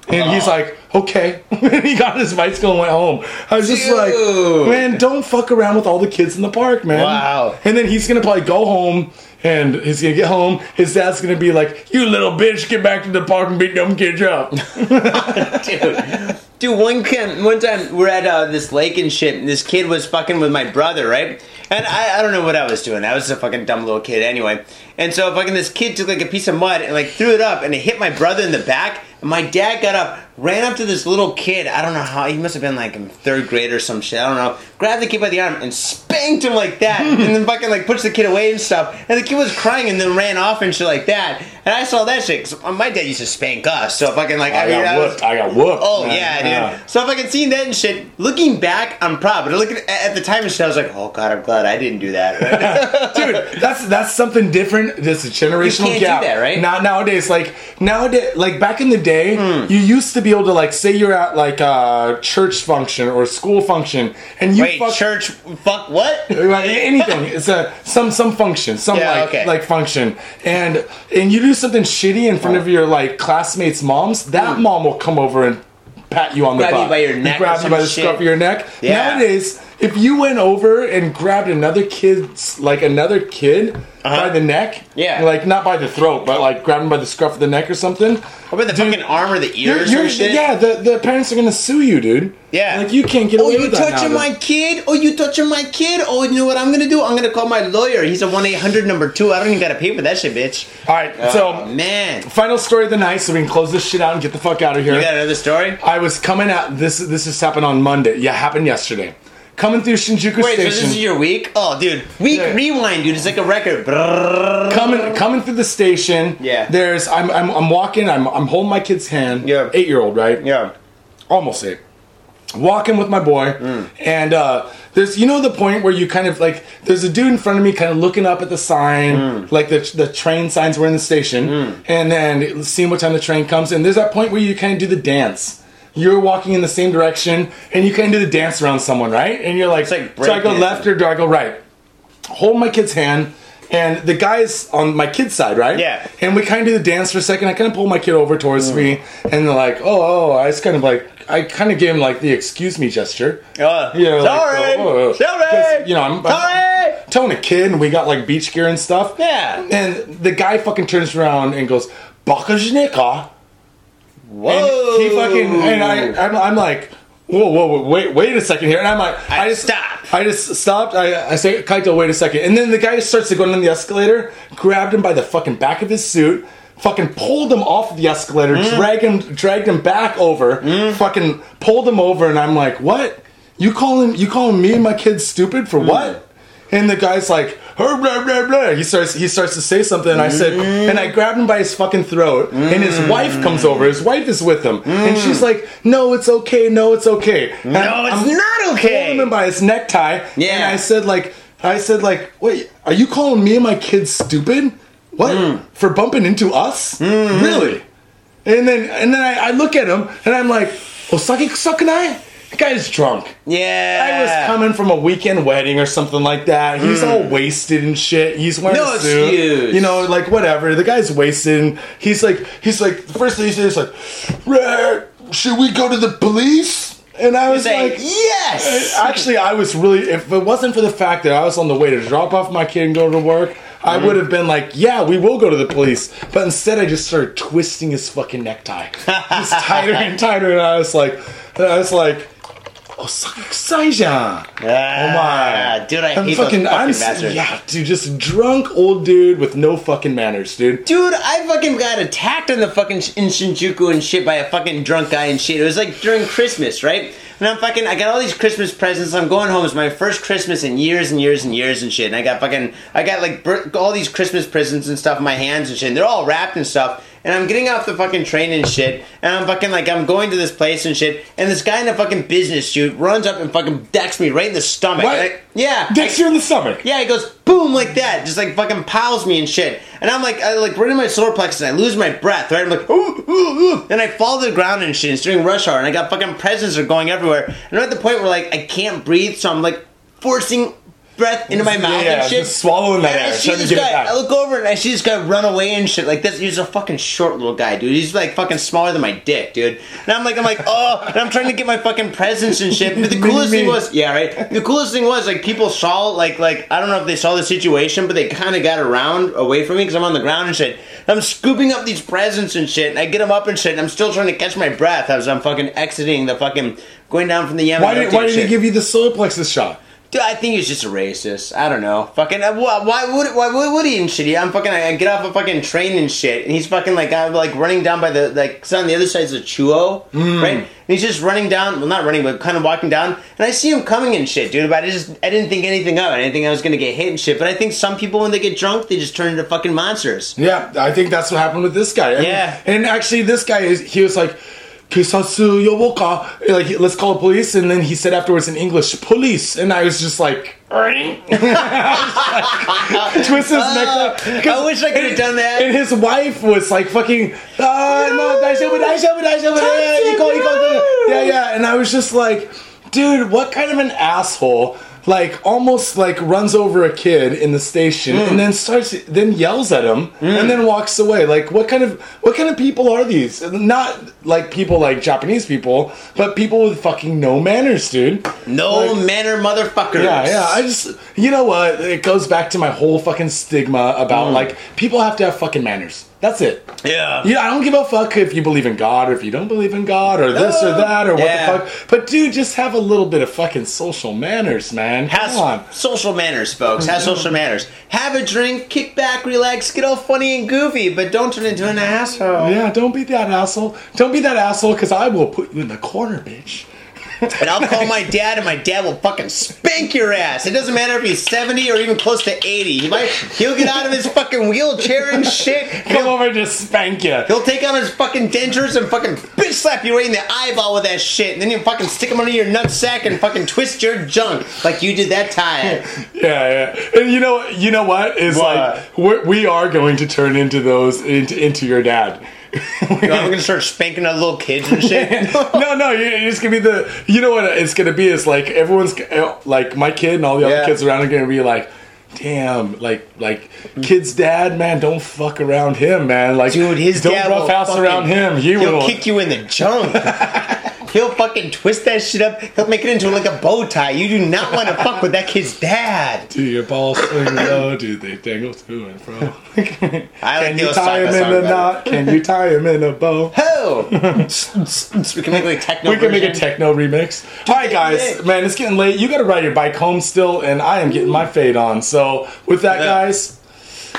And he's like, "Okay." <laughs> and he got his bicycle and went home. I was just like, "Man, don't fuck around with all the kids in the park, man." Wow. And then he's gonna probably go home. And he's gonna get home. His dad's gonna be like, "You little bitch, get back to the park and beat them kids up." <laughs> dude. Dude, one kid, one time we're at uh, this lake and shit, and this kid was fucking with my brother, right? And I, I don't know what I was doing. I was a fucking dumb little kid anyway. And so fucking this kid took like a piece of mud and like threw it up, and it hit my brother in the back. And my dad got up, ran up to this little kid. I don't know how he must have been like in third grade or some shit. I don't know. Grabbed the kid by the arm and spanked him like that, <laughs> and then fucking like pushed the kid away and stuff. And the kid was crying and then ran off and shit like that. And I saw that shit. 'cause my dad used to spank us, so fucking like I, I mean, got I was- whooped. I got whooped. Oh man. yeah, dude. So if I could see that and shit, looking back, I'm proud. But looking at, at the time and shit, I was like, oh god, I'm glad I didn't do that. <laughs> dude that's that's something different This a generational You can't do gap that, right? now nowadays like nowadays like back in the day Hmm. you used to be able to like say you're at like a church function or a school function and you Wait, fuck church? Fuck what? <laughs> anything it's a some some function some Yeah, like okay. like function and and you do something shitty in front of your like classmates moms that mom will come over and pat you on the Hmm. Grab you butt by your neck or grab you some by the shit. scruff of your neck Yeah. nowadays if you went over and grabbed another kid's like another kid by the neck, Uh-huh. Yeah. like not by the throat, but like grab him by the scruff of the neck or something. What about the Dude, fucking arm or the You're, ears you're, or shit? yeah, the, the parents are gonna sue you, dude. Yeah. like you can't get Oh, away you with that Oh, you touching my kid? Oh, you touching my kid? Oh, you know what I'm gonna do? I'm gonna call my lawyer. He's a one eight hundred number two. I don't even gotta pay for that shit, bitch. All right, Oh so man, final story of the night, so we can close this shit out and get the fuck out of here. you got another story? I was coming out. This this just happened on Monday. Yeah, happened yesterday. Coming through Shinjuku Wait, so this is your week? Oh, dude, week Yeah. rewind, dude. It's like a record. Coming coming through the station. Yeah. There's I'm I'm, I'm walking. I'm I'm holding my kid's hand. Yeah. Eight year old, right? Yeah. Almost eight. Walking with my boy, Mm. and uh, there's you know the point where you kind of like there's a dude in front of me, kind of looking up at the sign, Mm. like the the train signs were in the station, and then seeing what time the train comes. And there's that point where you kind of do the dance. You're walking in the same direction, and you kind of do the dance around someone, right? And you're like, like do I go left or do I go right? Hold my kid's hand, and the guy's on my kid's side, right? Yeah. And we kind of do the dance for a second. I kind of pull my kid over towards mm. me, and they're like, "Oh, oh!" oh. I just kind of like, I kind of gave him like the "excuse me" gesture. Oh, You know, like, sorry, oh, oh, oh. sorry. You know, I'm, sorry. I'm towing a kid, and we got like beach gear and stuff. Yeah. And the guy fucking turns around and goes, "Bakajnika." Whoa. And he fucking and I I'm, I'm like, whoa, whoa, whoa, wait, wait a second here, and I'm like, I I, just stop. I just stopped. I, I say, Kaito, wait a second, and then the guy starts to go down the escalator, grabbed him by the fucking back of his suit. Fucking pulled him off the escalator, Mm. dragged him, dragged him back over. Fucking pulled him over, and I'm like, "What? You calling you calling me and my kids stupid Mm. for what?" And the guy's like, blah, blah, blah." He starts he starts to say something, and I said, Mm. and I grabbed him by his fucking throat, and his wife comes over. His wife is with him, and she's like, "No, it's okay. No, it's okay." And Mm. No, it's I'm not okay. Holding him by his necktie, Yeah. And I said, like, I said, like, wait, are you calling me and my kids stupid? What Mm. for bumping into us? Mm-hmm. Really? And then and then I, I look at him, and I'm like, "Osaki Sakunai." The guy's drunk. Yeah. I was coming from a weekend wedding or something like that. He's all wasted and shit. He's wearing. No a suit. excuse. You know, like whatever. The guy's wasted. And he's like, he's like, the first thing he says is like, "Red, should we go to the police? And I was Say like, yes. Actually, I was really. If it wasn't for the fact that I was on the way to drop off my kid and go to work, I Mm-hmm. would have been like, "Yeah, we will go to the police." But instead, I just started twisting his fucking necktie, <laughs> just tighter and tighter, and I was like, I was like, "Oh, suck excision." Oh my, dude, I I'm hate fucking, those fucking I'm, bastards. yeah, dude, just drunk old dude with no fucking manners, dude. Dude, I fucking got attacked in the fucking in Shinjuku and shit by a fucking drunk guy and shit. It was like during Christmas, right? And I'm fucking, I got all these Christmas presents. I'm going home. It's my first Christmas in years and years and years and shit. And I got fucking, I got like all these Christmas presents and stuff in my hands and shit. And they're all wrapped and stuff. And I'm getting off the fucking train and shit. And I'm fucking like, I'm going to this place and shit. And this guy in a fucking business suit runs up and fucking decks me right in the stomach. What? Like, yeah. Dicks you in the stomach. Yeah, he goes boom like that, just like fucking piles me and shit. And I'm like, I like right in my solar plexus, and I lose my breath. Right, I'm like, ooh, ooh, ooh, and I fall to the ground and shit. It's during rush hour, and I got fucking presents are going everywhere. And I'm at the point where like I can't breathe, so I'm like forcing breath into my mouth Yeah, and shit. just swallowing that air, see trying to this get it guy. back. I look over and I see this guy run away and shit like this. He's a fucking short little guy, dude. He's like fucking smaller than my dick, dude. And I'm like, I'm like, oh, and I'm trying to get my fucking presents and shit. But the <laughs> coolest thing was, yeah, right. The coolest thing was like people saw like like I don't know if they saw the situation, but they kind of got around away from me because I'm on the ground and shit. And I'm scooping up these presents and shit, and I get them up and shit. And I'm still trying to catch my breath as I'm fucking exiting the fucking going down from the Yamanote. Why did Why did he give you the solar plexus shot? Dude, I think he's just a racist. I don't know. Fucking, uh, why, why would why, would- would he and shit? I'm fucking. I get off a fucking train and shit, and he's fucking like I'm like running down by the like. Cause on the other side's a Chuo, Hmm. right? And he's just running down. Well, not running, but kind of walking down. And I see him coming and shit, dude. But I just I didn't think anything of it. I didn't think I was gonna get hit and shit. But I think some people when they get drunk, they just turn into fucking monsters. Yeah, I think that's what happened with this guy. And, Yeah. and actually, this guy is he was like. Kisatsu yoboka, like let's call the police, and then he said afterwards in English, police, and I was just like, <laughs> twist his neck. up. I wish I could have done that. And his wife was like fucking, ah, no, yeah, yeah, iko, iko, yeah, yeah. And I was just like, dude, what kind of an asshole like almost like runs over a kid in the station Mm. and then starts then yells at him and then walks away. Like what kind of what kind of people are these? Not like people like Japanese people, but people with fucking no manners, dude. No Like- manner motherfuckers. Yeah, yeah. I just, you know what? It goes back to my whole fucking stigma about Mm. like people have to have fucking manners. That's it. yeah. Yeah, I don't give a fuck if you believe in God or if you don't believe in God or this or that or what Yeah. the fuck. But dude, just have a little bit of fucking social manners, man. Come on. social manners, folks. Have social manners. Have a drink, kick back, relax, get all funny and goofy, but don't turn into an asshole. Yeah, don't be that asshole. Don't be that asshole because I will put you in the corner, bitch. And I'll call my dad, and my dad will fucking spank your ass. It doesn't matter if he's 70 or even close to 80. He might, he'll get out of his fucking wheelchair and shit. Come over and just spank you. he'll take out his fucking dentures and fucking bitch slap you right in the eyeball with that shit. And then he'll fucking stick them under your nutsack and fucking twist your junk like you did that tie. <laughs> Yeah, yeah. And you know, you know what is like we're, we are going to turn into those into into your dad. <laughs> I'm gonna start spanking other little kids and shit. <laughs> no, no, you- you're just gonna be the. You know what it's gonna be? Is like everyone's uh, like my kid and all the other kids around are gonna be like, damn, like like kid's dad, man, don't fuck around him, man. Like, Dude, his don't dad rough house fucking- around him. He He'll will. kick you in the junk. <laughs> He'll fucking twist that shit up. He'll make it into like a bow tie. You do not want to fuck with that kid's dad. Do your balls swing low? Do they dangle to and fro? <laughs> I like Can the you tie him in a knot? Can you tie him in a bow? <laughs> Ho! <laughs> we can make like techno. We can make a techno remix. All right, guys, Yeah. man, it's getting late. You got to ride your bike home still, and I am getting my fade on. So, with that, Yeah. guys,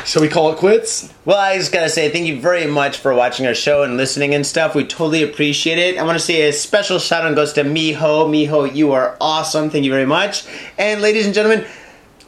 shall we call it quits? Well, I just gotta say thank you very much for watching our show and listening and stuff. We totally appreciate it. I want to say a special shout out goes to Miho. Miho, you are awesome. Thank you very much. And ladies and gentlemen,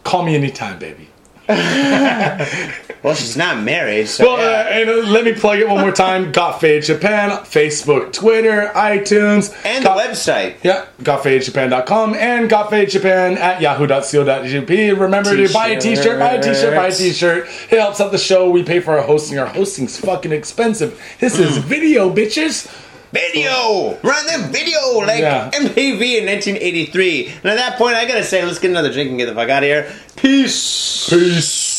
Call me anytime, baby. <laughs> well, she's not married, so Well, yeah. uh, and uh, let me plug it one more time. <laughs> Got Faded Japan, Facebook, Twitter, iTunes, and the website. Yeah, gotfadedjapan.com and gotfadedjapan at yahoo.co.jp. Remember to buy a t-shirt, buy a t-shirt, buy a t-shirt. It helps out the show. We pay for our hosting. Our hosting's fucking expensive. This is <clears throat> video, bitches. Video! Run the video like Yeah. MTV in 1983. And at that point, I gotta say, let's get another drink and get the fuck out of here. Peace! Peace.